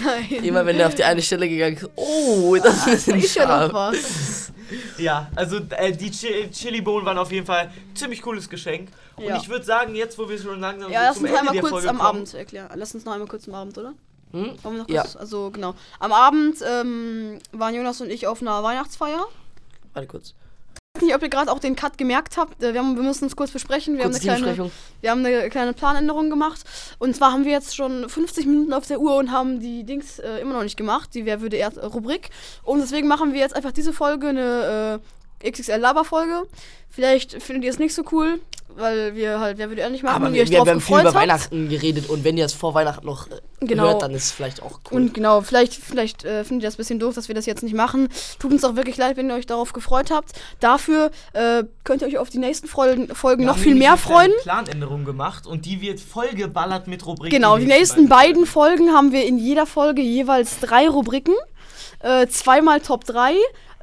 Nein. Immer wenn er auf die eine Stelle gegangen ist, oh, das ist ein bisschen ja scharf. was. Ja, also äh, die Chi Chili-Bohnen waren auf jeden Fall ein ziemlich cooles Geschenk. Und Ja. ich würde sagen, jetzt wo wir schon langsam Ja, so lass uns einmal kurz Folge am kommen. Abend erklären. Lass uns noch einmal kurz am Abend, oder? Hm? Ja. kurz? Also genau. Am Abend ähm, waren Jonas und ich auf einer Weihnachtsfeier. Warte kurz. Ich weiß nicht, ob ihr gerade auch den Cut gemerkt habt. Äh, Wir, haben, wir müssen uns kurz besprechen. Wir haben, Kurze eine kleine, wir haben eine kleine Planänderung gemacht. Und zwar haben wir jetzt schon 50 Minuten auf der Uhr und haben die Dings äh, immer noch nicht gemacht, die Wer würde er Rubrik. Und deswegen machen wir jetzt einfach diese Folge eine äh, XXL Laber Folge. Vielleicht findet ihr es nicht so cool, weil wir halt Wer würde nicht machen. Aber wir, wir, wir haben viel über habt. Weihnachten geredet und wenn ihr es vor Weihnachten noch äh, Genau. hört, dann ist es vielleicht auch cool. Und genau, vielleicht, vielleicht äh, findet ihr das ein bisschen doof, dass wir das jetzt nicht machen. Tut uns auch wirklich leid, wenn ihr euch darauf gefreut habt. Dafür äh, könnt ihr euch auf die nächsten Folgen, Folgen Wir noch haben viel mehr eine kleine freuen. Planänderung gemacht und die wird vollgeballert mit Rubriken. Genau, die nächsten beiden Folgen haben wir in jeder Folge jeweils drei Rubriken. Äh, zweimal Top 3.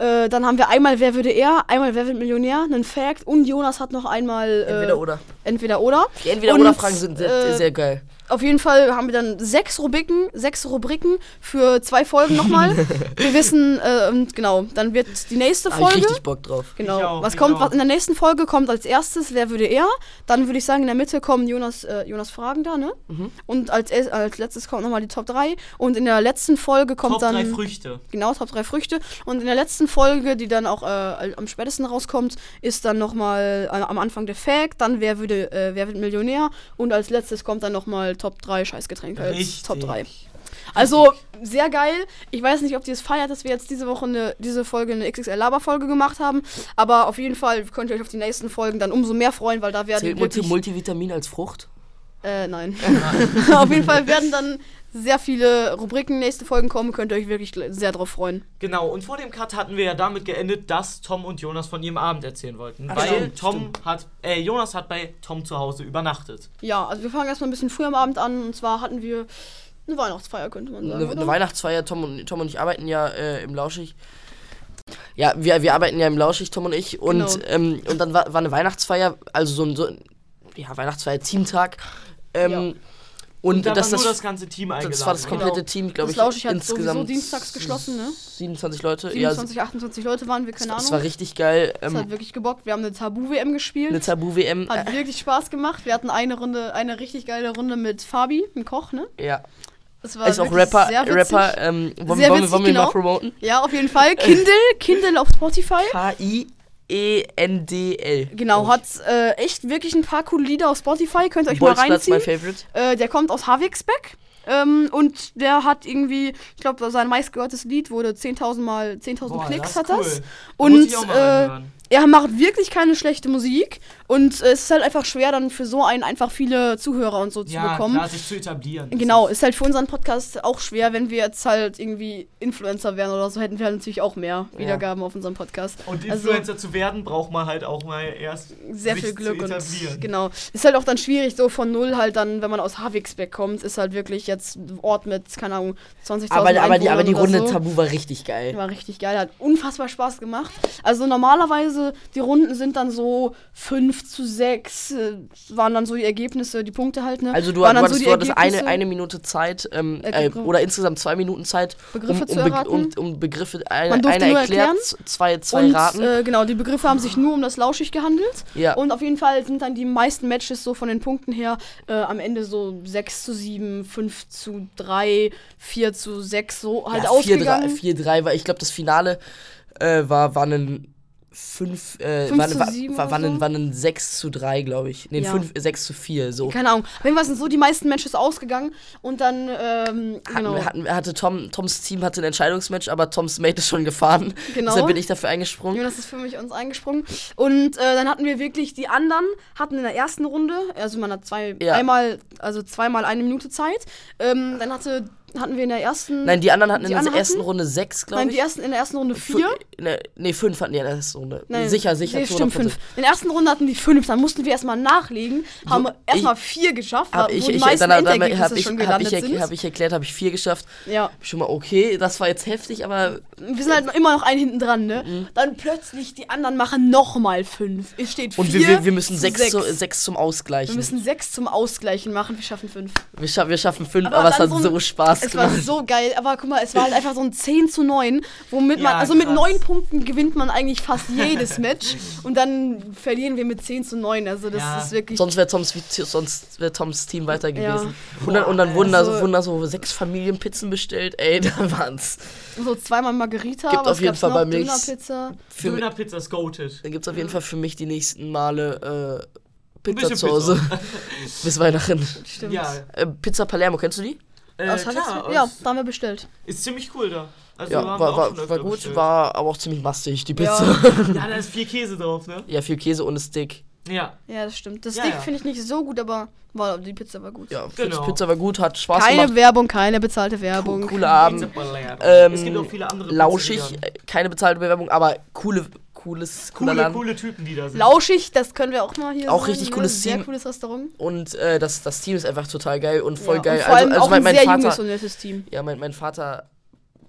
Äh, dann haben wir einmal Wer würde er, einmal Wer wird Millionär, einen Fact und Jonas hat noch einmal äh, Entweder oder. entweder oder. Die entweder und, oder Fragen sind sehr, äh, sehr geil. Auf jeden Fall haben wir dann sechs Rubriken, sechs Rubriken für zwei Folgen nochmal. wir wissen, äh, und genau, dann wird die nächste Hab ich Folge. richtig Bock drauf. Genau. Ich auch, was ich kommt, auch. was in der nächsten Folge kommt als erstes, wer würde er? Dann würde ich sagen, in der Mitte kommen Jonas, äh, Jonas Fragen da, ne? Mhm. Und als, als letztes kommt nochmal die Top 3. Und in der letzten Folge kommt Top dann. 3 Früchte. Genau, Top 3 Früchte. Und in der letzten Folge, die dann auch äh, am spätesten rauskommt, ist dann nochmal äh, am Anfang der Fact, dann wer würde, äh, wer wird Millionär und als letztes kommt dann nochmal Top 3 Scheißgetränke als Richtig. Top 3. Also, sehr geil. Ich weiß nicht, ob ihr es feiert, dass wir jetzt diese Woche eine, diese Folge eine XXL-Laber-Folge gemacht haben. Aber auf jeden Fall könnt ihr euch auf die nächsten Folgen dann umso mehr freuen, weil da werden Zählt. Multivitamin als Frucht? Äh, nein. auf jeden Fall werden dann sehr viele Rubriken, nächste Folgen kommen. Könnt ihr euch wirklich sehr drauf freuen. Genau, und vor dem Cut hatten wir ja damit geendet, dass Tom und Jonas von ihrem Abend erzählen wollten. Ach, weil stimmt, Tom stimmt. hat, äh, Jonas hat bei Tom zu Hause übernachtet. Ja, also wir fangen erstmal ein bisschen früher am Abend an. Und zwar hatten wir eine Weihnachtsfeier, könnte man sagen. Eine, eine Weihnachtsfeier, Tom und, Tom und ich arbeiten ja äh, im Lauschig. Ja, wir, wir arbeiten ja im Lauschig, Tom und ich. Und, Genau. ähm, und dann war, war eine Weihnachtsfeier, also so ein, so, ein- ja, Weihnachtsfeier, Teamtag. Ähm, Ja. Und, da das, war nur das, das ganze Team eingeladen. das war das komplette Genau. Team, glaube Das ich. Lauschig hat insgesamt sowieso dienstags geschlossen, ne? 27 Leute. 27, ja, 28 Leute waren wir, keine das, Ahnung. das war richtig geil. das Ähm, hat wirklich gebockt. Wir haben eine Tabu-WM gespielt. eine Tabu-WM. Hat wirklich Spaß gemacht. Wir hatten eine Runde, eine richtig geile Runde mit Fabi, dem Koch, ne? Ja, Das war ist auch Rapper. sehr witzig. Rapper ähm, wollen, Sehr wollen, wir- witzig, wollen wir genau. mal promoten? Ja, auf jeden Fall. Kindle, Kindle auf Spotify. E K-I-E-N-D-L. Genau, hat äh, echt wirklich ein paar coole Lieder auf Spotify. Könnt ihr euch mal Bolzplatz, reinziehen. mein Favorite. Äh, der kommt aus Havixbeck. Ähm, und der hat irgendwie, ich glaube, sein meistgehörtes Lied wurde 10.000 mal, 10.000 Boah, Klicks das hat das. cool. Da Und muss ich auch mal äh. Er macht wirklich keine schlechte Musik. Und es ist halt einfach schwer, dann für so einen einfach viele Zuhörer und so zu ja, bekommen. klar, sich zu etablieren. Genau, ist- ist halt für unseren Podcast auch schwer, wenn wir jetzt halt irgendwie Influencer wären oder so, hätten wir halt natürlich auch mehr Wiedergaben auf unserem Podcast. Und Also- Influencer zu werden, braucht man halt auch mal erst Sehr sich viel Glück zu und etablieren. genau. Ist halt auch dann schwierig, so von null halt dann, wenn man aus Havixbeck kommt, ist halt wirklich jetzt ein Ort mit, keine Ahnung, 20.000 Aber, aber, die, aber die Runde so. Tabu war richtig geil. War richtig geil, hat unfassbar Spaß gemacht. Also normalerweise, die Runden sind dann so 5 zu 6, äh, waren dann so die Ergebnisse, die Punkte halt, ne? Also du, Waren du hattest, die du hattest eine, eine Minute Zeit, ähm, Äh, äh, oder insgesamt zwei Minuten Zeit, um, Begriffe um, zu Be um, um Begriffe, eine, Man einer erklärt, zwei, zwei und raten. äh, genau, die Begriffe haben sich nur um das Lauschig gehandelt. ja. Und auf jeden Fall sind dann die meisten Matches so von den Punkten her äh, am Ende so 6 zu 7, 5 zu 3, 4 zu 6 so halt ja, 4-3 ausgegangen. 4-3 war, ich glaube, das Finale äh, war, war ein 5, äh, Fünf war, zu war, sieben war, oder war, ein, so? war ein 6 zu 3, glaube ich. Nee, Ja. 5, 6 zu 4, so. Keine Ahnung. Auf jeden Fall sind so die meisten Matches ausgegangen und dann, ähm, genau. Hatten, hatten, hatte Tom, Toms Team hatte ein Entscheidungsmatch, aber Toms Mate ist schon gefahren. Genau. Deshalb bin ich dafür eingesprungen. Jonas ist für mich uns eingesprungen. Und äh, dann hatten wir wirklich die anderen, hatten in der ersten Runde, also man hat zwei, Ja. einmal, also zweimal eine Minute Zeit. Ähm, dann hatte hatten wir in der ersten. Nein, die anderen hatten Die in der ersten hatten? Runde sechs, glaube Nein, ich. die ersten, in der ersten Runde vier. der- Nee, fünf hatten die in der ersten Runde. Nein, sicher, sicher. Nee, stimmt, 100%. fünf. In der ersten Runde hatten die fünf, dann mussten wir erstmal nachlegen, haben So, erstmal vier geschafft, Hab wo ich, die ich, meisten dann, hab ich, schon hab gelandet ich, sind. hab ich erklärt, habe ich vier geschafft. ja. Schon mal okay, das war jetzt heftig, aber Wir sind halt immer noch einen hinten dran, ne? Dann plötzlich die anderen machen nochmal fünf. Es steht Mhm. und vier wir, wir, wir müssen sechs, sechs. Zu, sechs zum Ausgleichen. Wir müssen sechs zum Ausgleichen machen, wir schaffen fünf. wir, scha wir schaffen fünf, Aber aber, es hat so Es war gemacht. so geil, aber guck mal, es war halt einfach so ein 10 zu 9, womit man, Ja, also mit krass. 9 Punkten gewinnt man eigentlich fast jedes Match und dann verlieren wir mit 10 zu 9, also das Ja. ist wirklich... Sonst wäre Toms, sonst wär Toms Team weiter Ja. gewesen. Und dann, und dann wurden, da Also- so, wurden da so sechs Familienpizzen bestellt. Ey, da waren's. So zweimal Margarita, Gibt was auf jeden Fall bei mir- Dönerpizza. Dönerpizza ist goated. dann gibt's auf jeden Fall für mich die nächsten Male äh, Pizza zu Hause. Bis Weihnachten. Stimmt. Ja, Äh, Pizza Palermo, kennst du die? Äh, Aus klar, Handelsfl- aus- ja, da haben wir bestellt. ist ziemlich cool da. Also Ja, war, war, war gut, bestellt. war aber auch ziemlich mastig, die Ja. Pizza. Ja, da ist viel Käse drauf, ne? Ja, viel Käse und Stick. Ja. Ja, das stimmt. Das Ja, Steak ja. finde ich nicht so gut, aber war, die Pizza war gut. Ja, Genau. Pizza war gut, hat Spaß keine gemacht. Werbung, keine bezahlte Werbung. Cooler Abend. Pizza. Ähm, es gibt auch viele andere Lauschig, Pizzerien. äh, keine bezahlte Bewerbung, aber coole, cooles, cooler Coole, Laden. coole Typen, die da sind. Lauschig, das können wir auch mal hier Auch sagen, richtig ne? cooles Sehr Team. cooles Restaurant. Und äh, das, das Team ist einfach total geil und voll ja, geil. Und vor allem also, also auch mein, ein mein sehr Vater, junges und nettes Team. ja, mein, mein Vater,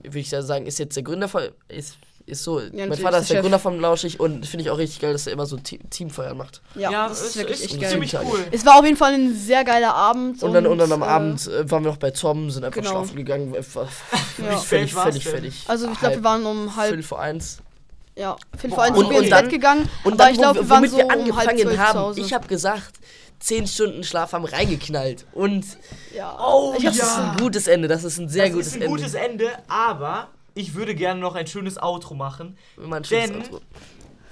würde ich ja sagen, ist jetzt der Gründer von, ist, ist so, mein natürlich, Vater ist der Chef. Gründer von Lauschig und finde ich auch richtig geil, dass er immer so Te Teamfeiern macht. Ja, ja, das ist wirklich echt geil. ziemlich Geil. cool. Es war auf jeden Fall ein sehr geiler Abend. Und dann, und dann am äh, Abend äh, waren wir noch bei Tom, sind einfach genau. schlafen gegangen. Ja. Völlig, denn? völlig. Also ich glaube, wir waren um halb, Viertel vor eins. Ja, vor eins Und- sind wir ins dann- Bett gegangen. Und dann, ich glaube, wo, wir waren so wir um angefangen zu haben, ich habe gesagt, 10 Stunden Schlaf haben reingeknallt. Und ja. Oh, ich das hab's- ist ein gutes Ende, das ist ein sehr das gutes ist ein Ende. gutes Ende, aber ich würde gerne noch ein schönes Outro machen. Immer ein schönes Denn- Outro.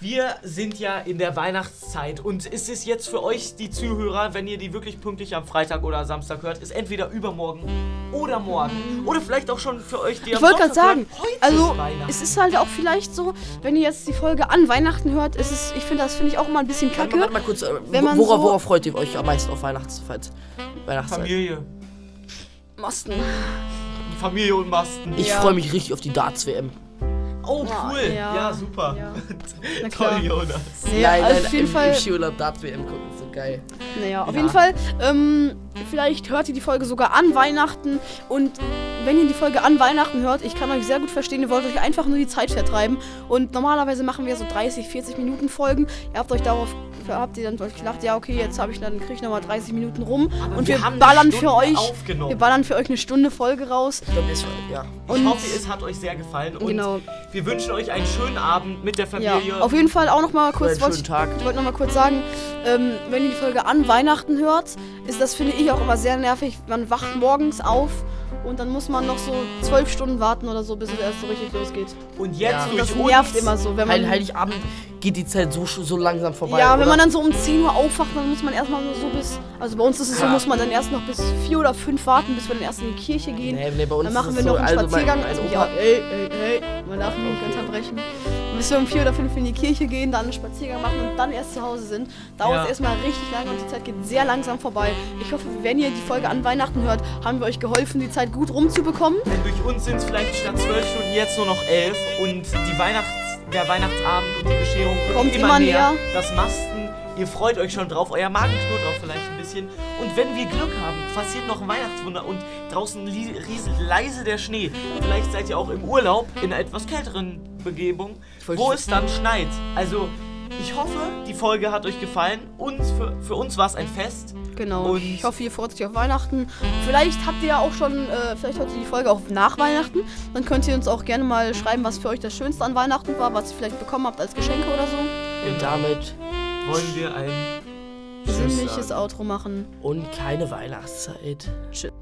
Wir sind ja in der Weihnachtszeit und ist es jetzt für euch, die Zuhörer, wenn ihr die wirklich pünktlich am Freitag oder Samstag hört, ist entweder übermorgen oder morgen. Oder vielleicht auch schon für euch, die Ich am wollte gerade Sonntag sagen, hören, heute also ist Weihnachten. es ist halt auch vielleicht so, wenn ihr jetzt die Folge an Weihnachten hört, ist es, ich finde das finde ich auch immer ein bisschen Warte kacke. warte mal kurz, äh, Wenn man worauf, so- worauf freut ihr euch am meisten auf Weihnachtszeit? Weihnachtszeit? Familie. Masten. Familie und Masten. Ich Ja. freue mich richtig auf die Darts-WM. Oh, Ja, cool. ja. Ja, super. Ja. Toll, Jonas. Nein, also nein, auf jeden im, Fall. im Skiurlaub Darts-WM gucken, so geil. Naja, auf Ja. jeden Fall. Ähm, vielleicht hört ihr die Folge sogar an Weihnachten. Und wenn ihr die Folge an Weihnachten hört, ich kann euch sehr gut verstehen, ihr wollt euch einfach nur die Zeit vertreiben. Und normalerweise machen wir so 30, 40 Minuten Folgen. Ihr habt euch darauf, habt ihr dann euch gedacht, ja okay, jetzt habe ich dann kriege ich nochmal 30 Minuten rum. Aber und wir, haben eine ballern für euch. Wir ballern für euch eine Stunde Folge raus. Ich glaube, das war, ja. Ich Und- hoffe, es hat euch sehr gefallen und Genau. wir wünschen euch einen schönen Abend mit der Ja, Familie. auf jeden Fall auch noch mal kurz, wollte schönen ich, Tag. ich wollte noch mal kurz sagen, ähm, wenn ihr die Folge an Weihnachten hört, ist das, finde ich, auch immer sehr nervig. Man wacht morgens auf und dann muss man noch so zwölf Stunden warten oder so, bis es erst so richtig losgeht. und jetzt Ja. Und das nervt immer so, wenn man... Heil, Heiligabend geht die Zeit so, so langsam vorbei. ja, wenn oder? man dann so um 10 Uhr aufwacht, dann muss man erstmal nur so bis. Also bei uns ist es so, Ja. muss man dann erst noch bis 4 oder 5 warten, bis wir dann erst in die Kirche gehen. Nee, nee, bei uns Dann machen ist wir noch so, einen also mein, Spaziergang. mein Also, Opa, ja, ey, ey, ey, man darf mich nicht unterbrechen. Bis wir um 4 oder 5 in die Kirche gehen, dann einen Spaziergang machen und dann erst zu Hause sind, dauert Ja. es erstmal richtig lange und die Zeit geht sehr langsam vorbei. Ich hoffe, wenn ihr die Folge an Weihnachten hört, haben wir euch geholfen, die Zeit gut rumzubekommen. Denn durch uns sind es vielleicht statt zwölf Stunden jetzt nur noch elf und die Weihnachts der Weihnachtsabend und die Bescherung Kommt immer, immer näher. näher. Das Masten, ihr freut euch schon drauf, euer Magen knurrt auch vielleicht ein bisschen. Und wenn wir Glück haben, passiert noch ein Weihnachtswunder und draußen rieselt leise der Schnee. Vielleicht seid ihr auch im Urlaub in einer etwas kälteren Begebung, wo es dann schneit. Also ich hoffe, die Folge hat euch gefallen. Uns, für, für uns war es ein Fest. Genau. Und- ich hoffe, ihr freut euch auf Weihnachten. Vielleicht habt ihr ja auch schon, äh, vielleicht hört ihr die Folge auch nach Weihnachten. Dann könnt ihr uns auch gerne mal schreiben, was für euch das Schönste an Weihnachten war, was ihr vielleicht bekommen habt als Geschenke oder so. und damit Wollen wir ein Sinnliches Outro machen. und keine Weihnachtszeit. Tschüss.